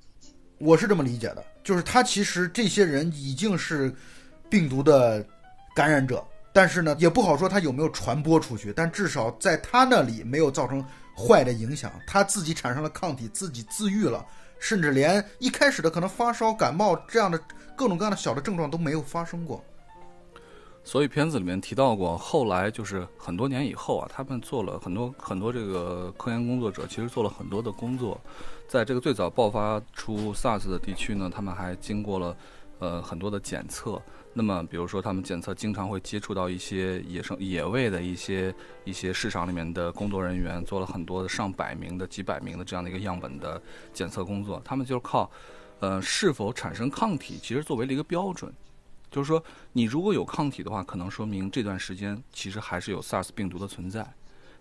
我是这么理解的，就是他其实这些人已经是病毒的感染者，但是呢，也不好说他有没有传播出去，但至少在他那里没有造成坏的影响，他自己产生了抗体，自己自愈了，甚至连一开始的可能发烧、感冒这样的各种各样的小的症状都没有发生过。所以片子里面提到过，后来就是很多年以后啊，他们做了很多很多这个科研工作者，其实做了很多的工作，在这个最早爆发出 SARS 的地区呢，他们还经过了呃很多的检测。那么，比如说他们检测经常会接触到一些野生野味的一些一些市场里面的工作人员，做了很多上百名的、几百名的这样的一个样本的检测工作。他们就是靠呃是否产生抗体，其实作为了一个标准。就是说，你如果有抗体的话，可能说明这段时间其实还是有 SARS 病毒的存在。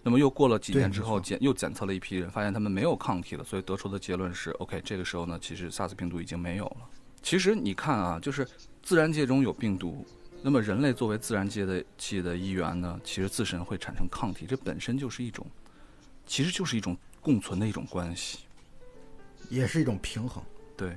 那么又过了几年之后，检又检测了一批人，发现他们没有抗体了，所以得出的结论是：OK，这个时候呢，其实 SARS 病毒已经没有了。其实你看啊，就是自然界中有病毒，那么人类作为自然界的界的一员呢，其实自身会产生抗体，这本身就是一种，其实就是一种共存的一种关系，也是一种平衡。对。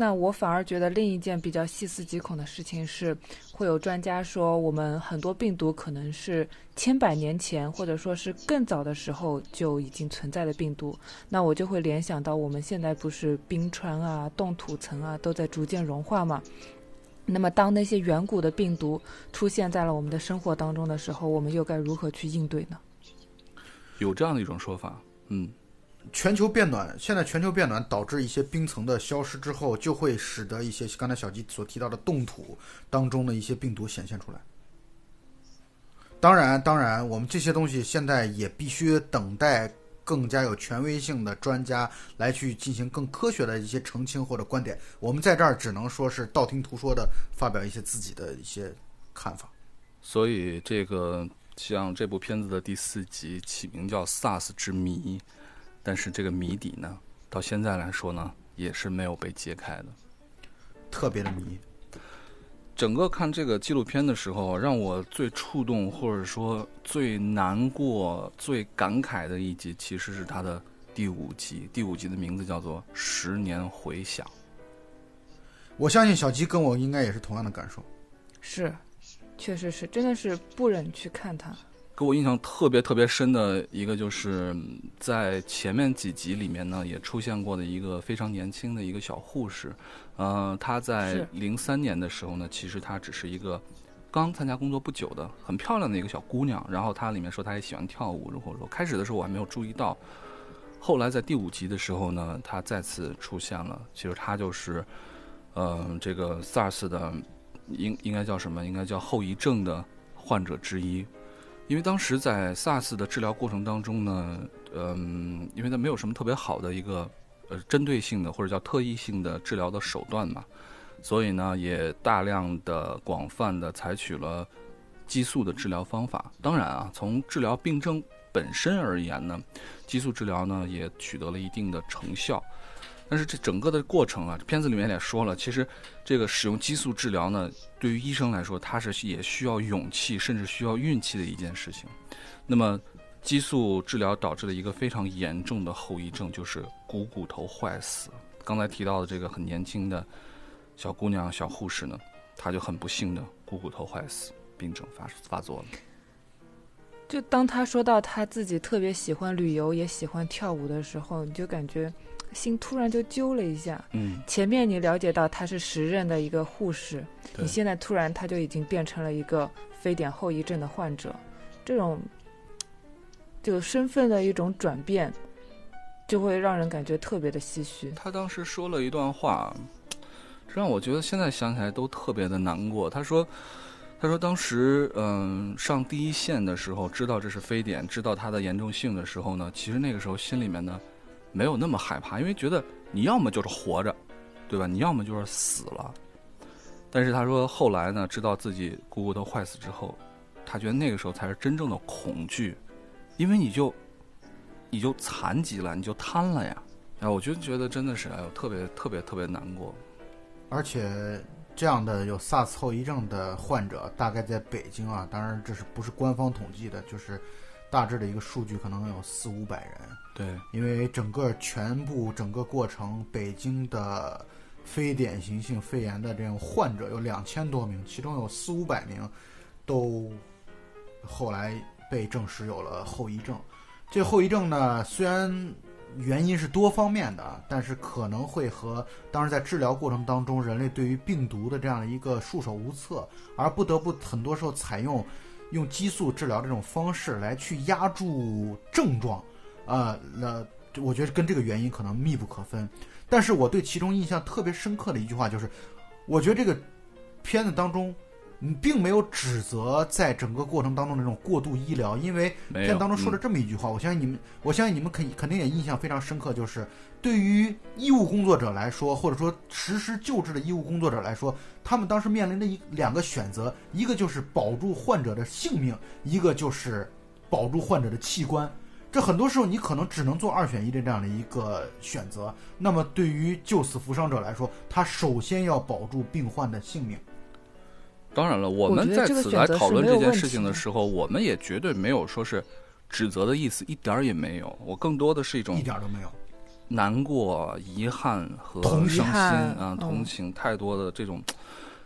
那我反而觉得另一件比较细思极恐的事情是，会有专家说我们很多病毒可能是千百年前或者说是更早的时候就已经存在的病毒。那我就会联想到我们现在不是冰川啊、冻土层啊都在逐渐融化嘛？那么当那些远古的病毒出现在了我们的生活当中的时候，我们又该如何去应对呢？有这样的一种说法，嗯。全球变暖，现在全球变暖导致一些冰层的消失之后，就会使得一些刚才小吉所提到的冻土当中的一些病毒显现出来。当然，当然，我们这些东西现在也必须等待更加有权威性的专家来去进行更科学的一些澄清或者观点。我们在这儿只能说是道听途说的发表一些自己的一些看法。所以，这个像这部片子的第四集起名叫《SARS 之谜》。但是这个谜底呢，到现在来说呢，也是没有被揭开的，特别的迷。整个看这个纪录片的时候，让我最触动或者说最难过、最感慨的一集，其实是它的第五集。第五集的名字叫做《十年回响》。我相信小吉跟我应该也是同样的感受。是，确实是，真的是不忍去看它。给我印象特别特别深的一个，就是在前面几集里面呢，也出现过的一个非常年轻的一个小护士。嗯，她在零三年的时候呢，其实她只是一个刚参加工作不久的很漂亮的一个小姑娘。然后她里面说她也喜欢跳舞，如果说开始的时候我还没有注意到，后来在第五集的时候呢，她再次出现了。其实她就是，嗯，这个 SARS 的应应该叫什么？应该叫后遗症的患者之一。因为当时在 SARS 的治疗过程当中呢，嗯，因为它没有什么特别好的一个呃针对性的或者叫特异性的治疗的手段嘛，所以呢也大量的广泛的采取了激素的治疗方法。当然啊，从治疗病症本身而言呢，激素治疗呢也取得了一定的成效。但是这整个的过程啊，片子里面也说了，其实这个使用激素治疗呢，对于医生来说，他是也需要勇气，甚至需要运气的一件事情。那么，激素治疗导致了一个非常严重的后遗症，就是股骨头坏死。刚才提到的这个很年轻的小姑娘、小护士呢，她就很不幸的股骨头坏死，病症发发作了。就当他说到他自己特别喜欢旅游，也喜欢跳舞的时候，你就感觉。心突然就揪了一下。嗯，前面你了解到他是时任的一个护士，你现在突然他就已经变成了一个非典后遗症的患者，这种就身份的一种转变，就会让人感觉特别的唏嘘。他当时说了一段话，让我觉得现在想起来都特别的难过。他说：“他说当时嗯上第一线的时候，知道这是非典，知道它的严重性的时候呢，其实那个时候心里面呢。”没有那么害怕，因为觉得你要么就是活着，对吧？你要么就是死了。但是他说后来呢，知道自己股骨头坏死之后，他觉得那个时候才是真正的恐惧，因为你就你就残疾了，你就瘫了呀。哎，我就觉得真的是哎呦，特别特别特别难过。而且这样的有 SARS 后遗症的患者，大概在北京啊，当然这是不是官方统计的，就是大致的一个数据，可能有四五百人。对，因为整个全部整个过程，北京的非典型性肺炎的这种患者有两千多名，其中有四五百名都后来被证实有了后遗症。这后遗症呢，虽然原因是多方面的，但是可能会和当时在治疗过程当中，人类对于病毒的这样的一个束手无策，而不得不很多时候采用用激素治疗这种方式来去压住症状，啊，那我觉得跟这个原因可能密不可分。但是我对其中印象特别深刻的一句话就是，我觉得这个片子当中。你并没有指责在整个过程当中的这种过度医疗，因为片当中说了这么一句话，我相信你们，我相信你们肯肯定也印象非常深刻，就是对于医务工作者来说，或者说实施救治的医务工作者来说，他们当时面临的一两个选择，一个就是保住患者的性命，一个就是保住患者的器官。这很多时候你可能只能做二选一的这样的一个选择。那么对于救死扶伤者来说，他首先要保住病患的性命。当然了，我们在此来讨论这件事情的时候，我们也绝对没有说是指责的意思，一点儿也没有。我更多的是一种一点都没有难过、遗憾和伤心啊，同情太多的这种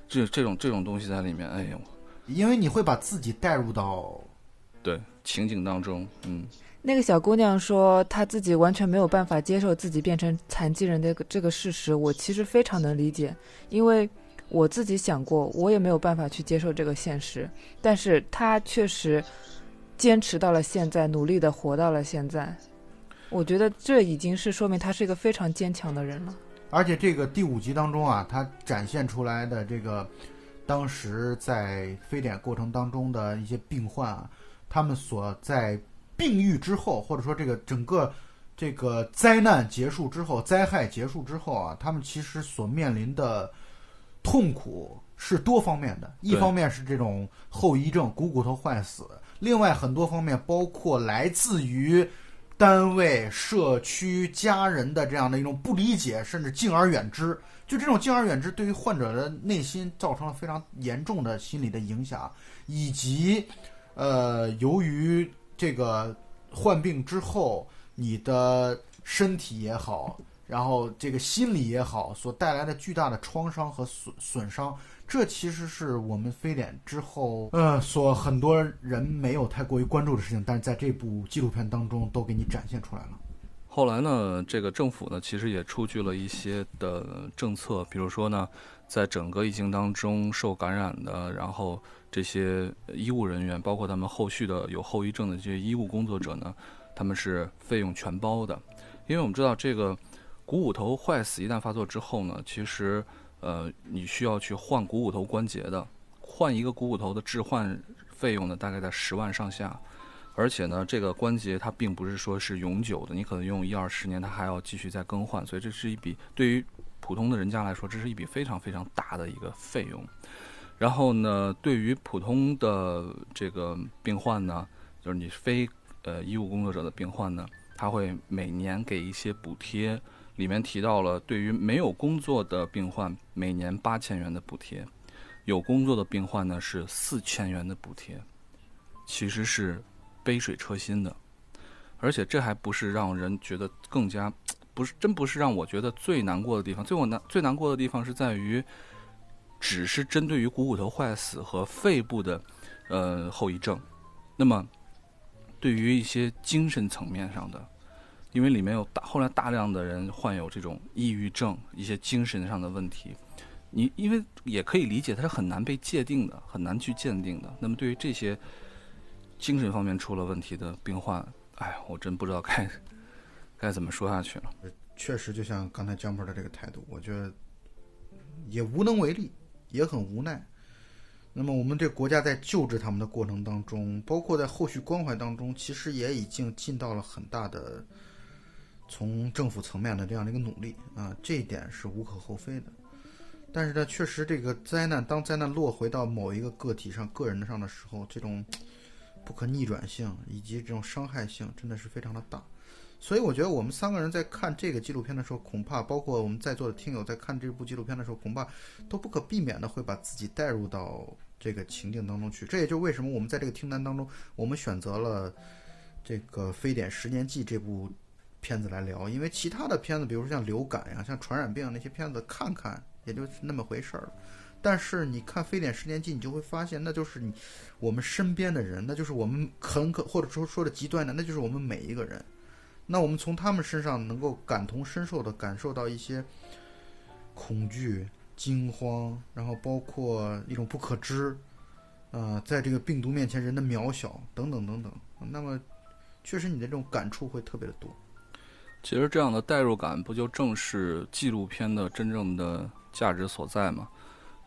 这这种这种东西在里面。哎呦，因为你会把自己带入到对情景当中。嗯，那个小姑娘说她自己完全没有办法接受自己变成残疾人的这个事实，我其实非常能理解，因为。我自己想过，我也没有办法去接受这个现实，但是她确实坚持到了现在，努力的活到了现在。我觉得这已经是说明她是一个非常坚强的人了。而且这个第五集当中啊，她展现出来的这个当时在非典过程当中的一些病患啊，他们所在病愈之后，或者说这个整个这个灾难结束之后，灾害结束之后啊，他们其实所面临的。痛苦是多方面的，一方面是这种后遗症、股骨头坏死；另外很多方面，包括来自于单位、社区、家人的这样的一种不理解，甚至敬而远之。就这种敬而远之，对于患者的内心造成了非常严重的心理的影响，以及呃，由于这个患病之后，你的身体也好。然后这个心理也好，所带来的巨大的创伤和损损伤，这其实是我们非典之后，呃，所很多人没有太过于关注的事情，但是在这部纪录片当中都给你展现出来了。后来呢，这个政府呢，其实也出具了一些的政策，比如说呢，在整个疫情当中受感染的，然后这些医务人员，包括他们后续的有后遗症的这些医务工作者呢，他们是费用全包的，因为我们知道这个。股骨头坏死一旦发作之后呢，其实，呃，你需要去换股骨头关节的，换一个股骨头的置换费用呢，大概在十万上下，而且呢，这个关节它并不是说是永久的，你可能用一二十年，它还要继续再更换，所以这是一笔对于普通的人家来说，这是一笔非常非常大的一个费用。然后呢，对于普通的这个病患呢，就是你非呃医务工作者的病患呢，他会每年给一些补贴。里面提到了，对于没有工作的病患，每年八千元的补贴；有工作的病患呢是四千元的补贴，其实是杯水车薪的。而且这还不是让人觉得更加，不是真不是让我觉得最难过的地方。最我难最难过的地方是在于，只是针对于股骨头坏死和肺部的呃后遗症。那么，对于一些精神层面上的。因为里面有大后来大量的人患有这种抑郁症，一些精神上的问题，你因为也可以理解，它是很难被界定的，很难去鉴定的。那么对于这些精神方面出了问题的病患，哎，我真不知道该该怎么说下去了。确实，就像刚才江波的这个态度，我觉得也无能为力，也很无奈。那么我们这国家在救治他们的过程当中，包括在后续关怀当中，其实也已经尽到了很大的。从政府层面的这样的一个努力啊，这一点是无可厚非的。但是呢，确实这个灾难，当灾难落回到某一个个体上、个人的上的时候，这种不可逆转性以及这种伤害性真的是非常的大。所以我觉得我们三个人在看这个纪录片的时候，恐怕包括我们在座的听友在看这部纪录片的时候，恐怕都不可避免的会把自己带入到这个情境当中去。这也就为什么我们在这个听单当中，我们选择了这个《非典十年记》这部。片子来聊，因为其他的片子，比如说像流感呀、像传染病那些片子，看看也就那么回事儿。但是你看非典十年记，你就会发现，那就是你我们身边的人，那就是我们很可或者说说的极端的，那就是我们每一个人。那我们从他们身上能够感同身受的感受到一些恐惧、惊慌，然后包括一种不可知，呃，在这个病毒面前人的渺小等等等等。那么，确实你的这种感触会特别的多。其实这样的代入感，不就正是纪录片的真正的价值所在吗？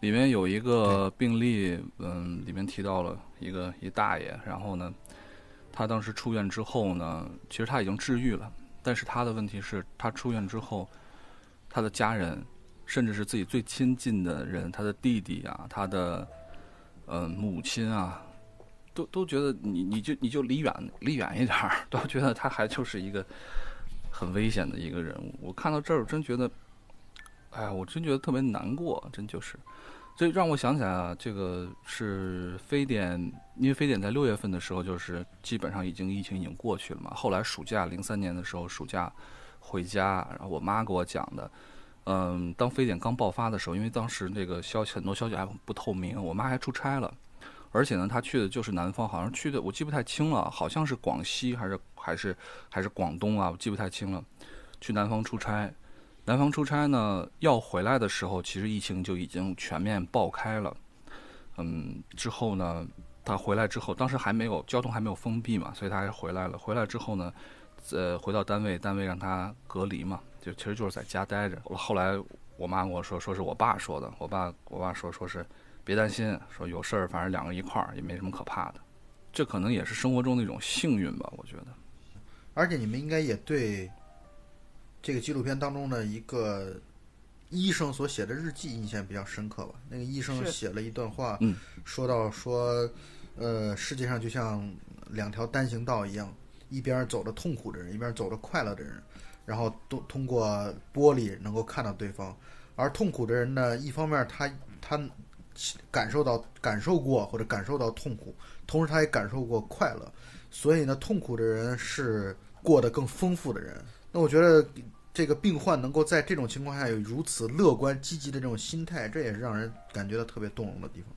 里面有一个病例，嗯，里面提到了一个一大爷，然后呢，他当时出院之后呢，其实他已经治愈了，但是他的问题是，他出院之后，他的家人，甚至是自己最亲近的人，他的弟弟啊，他的，嗯，母亲啊，都都觉得你你就你就离远离远一点儿，都觉得他还就是一个。很危险的一个人物，我看到这儿，我真觉得，哎呀，我真觉得特别难过，真就是，所以让我想起来啊，这个是非典，因为非典在六月份的时候，就是基本上已经疫情已经过去了嘛。后来暑假零三年的时候，暑假回家，然后我妈给我讲的，嗯，当非典刚爆发的时候，因为当时那个消息很多消息还不透明，我妈还出差了。而且呢，她去的就是南方，好像去的我记不太清了，好像是广西还是还是还是广东啊，我记不太清了。去南方出差，南方出差呢，要回来的时候，其实疫情就已经全面爆开了。嗯，之后呢，他回来之后，当时还没有交通还没有封闭嘛，所以他还是回来了。回来之后呢，呃，回到单位，单位让他隔离嘛，就其实就是在家待着。后来我妈跟我说，说是我爸说的，我爸我爸说说是。别担心，说有事儿，反正两个一块儿也没什么可怕的，这可能也是生活中的一种幸运吧，我觉得。而且你们应该也对这个纪录片当中的一个医生所写的日记印象比较深刻吧？那个医生写了一段话，说到说，呃，世界上就像两条单行道一样，一边走着痛苦的人，一边走着快乐的人，然后都通过玻璃能够看到对方，而痛苦的人呢，一方面他他。感受到感受过或者感受到痛苦，同时他也感受过快乐，所以呢，痛苦的人是过得更丰富的人。那我觉得这个病患能够在这种情况下有如此乐观积极的这种心态，这也是让人感觉到特别动容的地方。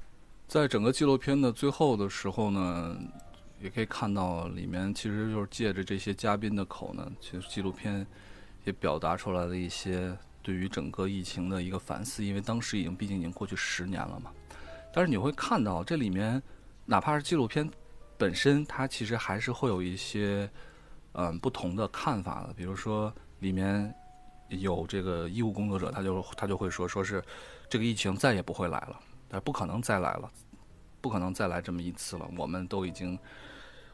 在整个纪录片的最后的时候呢，也可以看到里面其实就是借着这些嘉宾的口呢，其实纪录片也表达出来了一些。对于整个疫情的一个反思，因为当时已经毕竟已经过去十年了嘛。但是你会看到这里面，哪怕是纪录片本身，它其实还是会有一些嗯不同的看法的。比如说里面有这个医务工作者，他就他就会说，说是这个疫情再也不会来了，但不可能再来了，不可能再来这么一次了。我们都已经，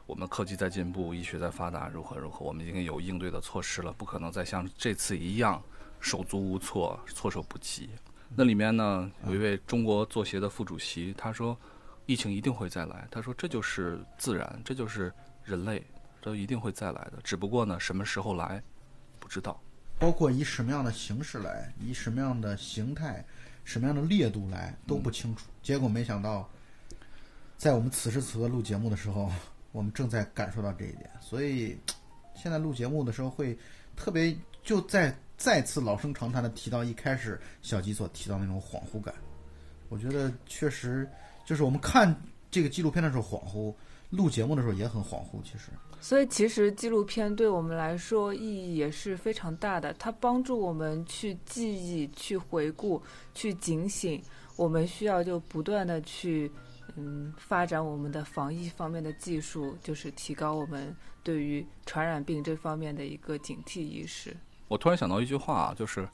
我们科技在进步，医学在发达，如何如何，我们已经有应对的措施了，不可能再像这次一样。手足无措，措手不及。那里面呢，有一位中国作协的副主席，他说：“疫情一定会再来。”他说：“这就是自然，这就是人类，这一定会再来的。只不过呢，什么时候来，不知道。包括以什么样的形式来，以什么样的形态，什么样的烈度来，都不清楚。结果没想到，在我们此时此刻录节目的时候，我们正在感受到这一点。所以，现在录节目的时候会特别就在。”再次老生常谈的提到一开始小吉所提到那种恍惚感，我觉得确实就是我们看这个纪录片的时候恍惚，录节目的时候也很恍惚。其实，所以其实纪录片对我们来说意义也是非常大的，它帮助我们去记忆、去回顾、去警醒。我们需要就不断的去嗯发展我们的防疫方面的技术，就是提高我们对于传染病这方面的一个警惕意识。我突然想到一句话啊，就是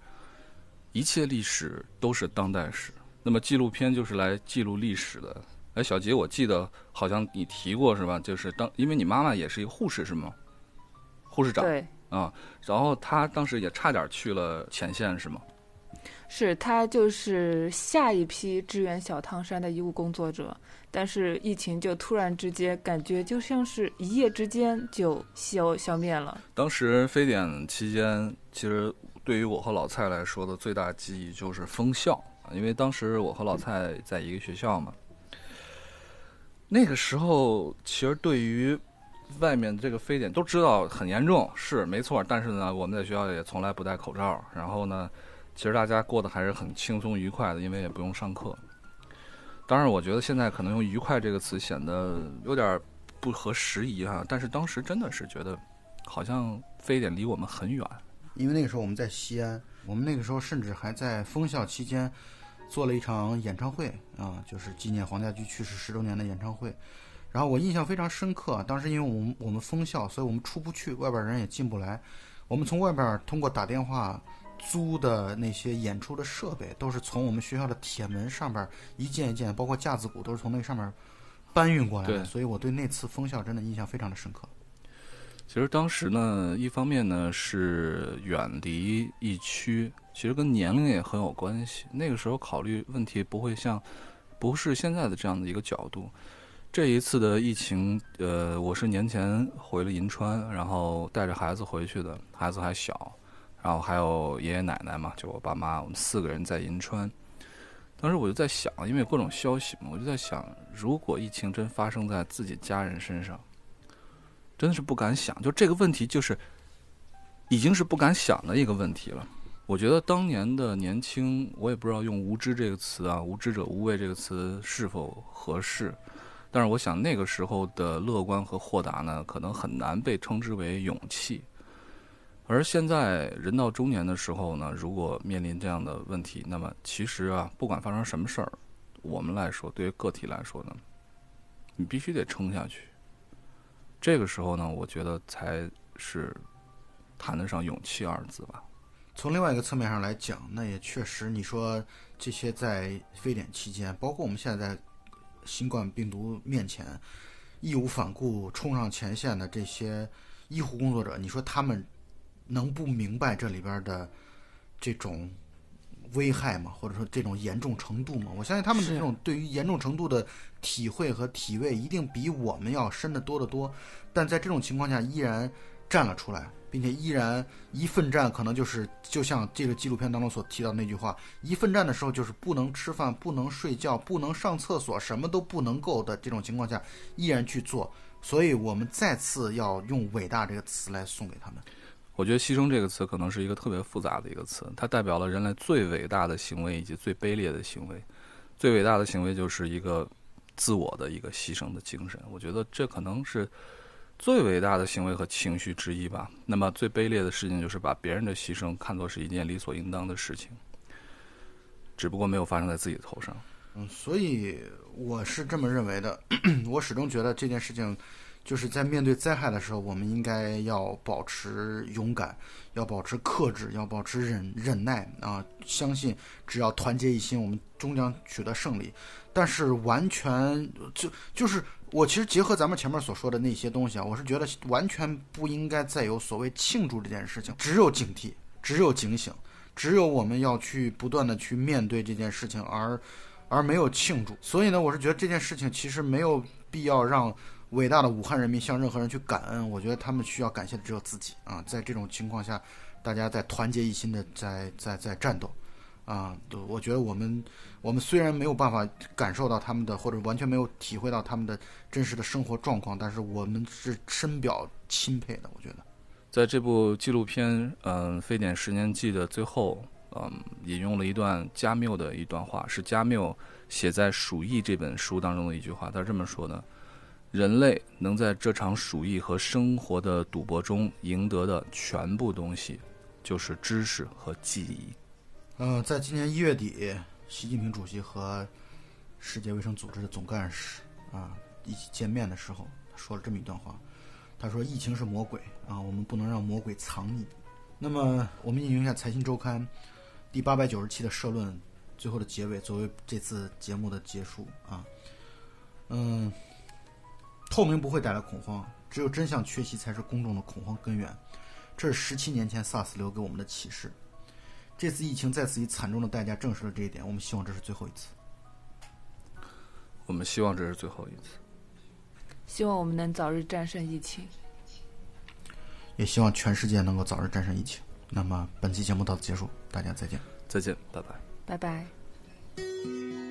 一切历史都是当代史。那么纪录片就是来记录历史的。哎，小杰，我记得好像你提过是吧？就是当因为你妈妈也是一个护士是吗？护士长对啊，然后她当时也差点去了前线是吗？是她就是下一批支援小汤山的医务工作者，但是疫情就突然之间感觉就像是一夜之间就消消灭了。当时非典期间，其实对于我和老蔡来说的最大记忆就是封校，因为当时我和老蔡在一个学校嘛。那个时候，其实对于外面这个非典都知道很严重，是没错，但是呢，我们在学校也从来不戴口罩，然后呢。其实大家过得还是很轻松愉快的，因为也不用上课。当然，我觉得现在可能用“愉快”这个词显得有点不合时宜哈，但是当时真的是觉得好像非典离我们很远。因为那个时候我们在西安，我们那个时候甚至还在封校期间做了一场演唱会啊，就是纪念黄家驹去世十周年的演唱会。然后我印象非常深刻，当时因为我们我们封校，所以我们出不去，外边人也进不来。我们从外边通过打电话租的那些演出的设备，都是从我们学校的铁门上边一件一件，包括架子鼓都是从那上面搬运过来的。对所以我对那次封校真的印象非常的深刻。其实当时呢，一方面呢是远离疫区，其实跟年龄也很有关系。那个时候考虑问题不会像，不是现在的这样的一个角度。这一次的疫情，呃，我是年前回了银川，然后带着孩子回去的，孩子还小，然后还有爷爷奶奶嘛，就我爸妈，我们四个人在银川。当时我就在想，因为各种消息嘛，我就在想，如果疫情真发生在自己家人身上，真的是不敢想。就这个问题，就是已经是不敢想的一个问题了。我觉得当年的年轻，我也不知道用“无知”这个词啊，“无知者无畏”这个词是否合适。但是我想那个时候的乐观和豁达呢，可能很难被称之为勇气。而现在人到中年的时候呢，如果面临这样的问题，那么其实啊，不管发生什么事儿，我们来说，对于个体来说呢，你必须得撑下去。这个时候呢，我觉得才是谈得上勇气二字吧。从另外一个侧面上来讲，那也确实，你说这些在非典期间，包括我们现在在新冠病毒面前义无反顾冲上前线的这些医护工作者，你说他们能不明白这里边的这种危害嘛？或者说这种严重程度嘛？我相信他们的这种对于严重程度的体会和体味，一定比我们要深得多得多。但在这种情况下，依然站了出来，并且依然一奋战，可能就是就像这个纪录片当中所提到的那句话：一奋战的时候，就是不能吃饭、不能睡觉、不能上厕所，什么都不能够的这种情况下，依然去做。所以我们再次要用“伟大”这个词来送给他们。我觉得“牺牲”这个词可能是一个特别复杂的一个词，它代表了人类最伟大的行为以及最卑劣的行为。最伟大的行为就是一个自我的一个牺牲的精神，我觉得这可能是最伟大的行为和情绪之一吧。那么最卑劣的事情就是把别人的牺牲看作是一件理所应当的事情，只不过没有发生在自己的头上。嗯，所以我是这么认为的。<clears throat> 我始终觉得这件事情，就是在面对灾害的时候，我们应该要保持勇敢，要保持克制，要保持忍忍耐啊！相信只要团结一心，我们终将取得胜利。但是完全就就是我其实结合咱们前面所说的那些东西啊，我是觉得完全不应该再有所谓庆祝这件事情，只有警惕，只有警醒，只有我们要去不断的去面对这件事情，而而没有庆祝。所以呢，我是觉得这件事情其实没有必要让伟大的武汉人民向任何人去感恩。我觉得他们需要感谢的只有自己啊！在这种情况下，大家在团结一心的在在在战斗啊！我觉得我们我们虽然没有办法感受到他们的，或者完全没有体会到他们的真实的生活状况，但是我们是深表钦佩的。我觉得。在这部纪录片《嗯、非典十年记》的最后，嗯，引用了一段加缪的一段话，是加缪写在《鼠疫》这本书当中的一句话。他是这么说的：“人类能在这场鼠疫和生活的赌博中赢得的全部东西，就是知识和记忆。呃，在今年一月底，习近平主席和世界卫生组织的总干事啊一起见面的时候，说了这么一段话。他说：“疫情是魔鬼啊，我们不能让魔鬼藏匿。”那么，我们引用一下《财新周刊》第八百九十期的社论最后的结尾，作为这次节目的结束啊。嗯，透明不会带来恐慌，只有真相缺席才是公众的恐慌根源。这是十七年前 SARS 留给我们的启示。这次疫情再次以惨重的代价证实了这一点。我们希望这是最后一次。我们希望这是最后一次。希望我们能早日战胜疫情。也希望全世界能够早日战胜疫情。那么本期节目到此结束，大家再见。再见，拜拜。拜拜。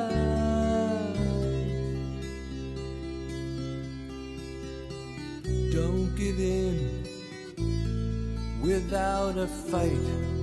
In without a fight.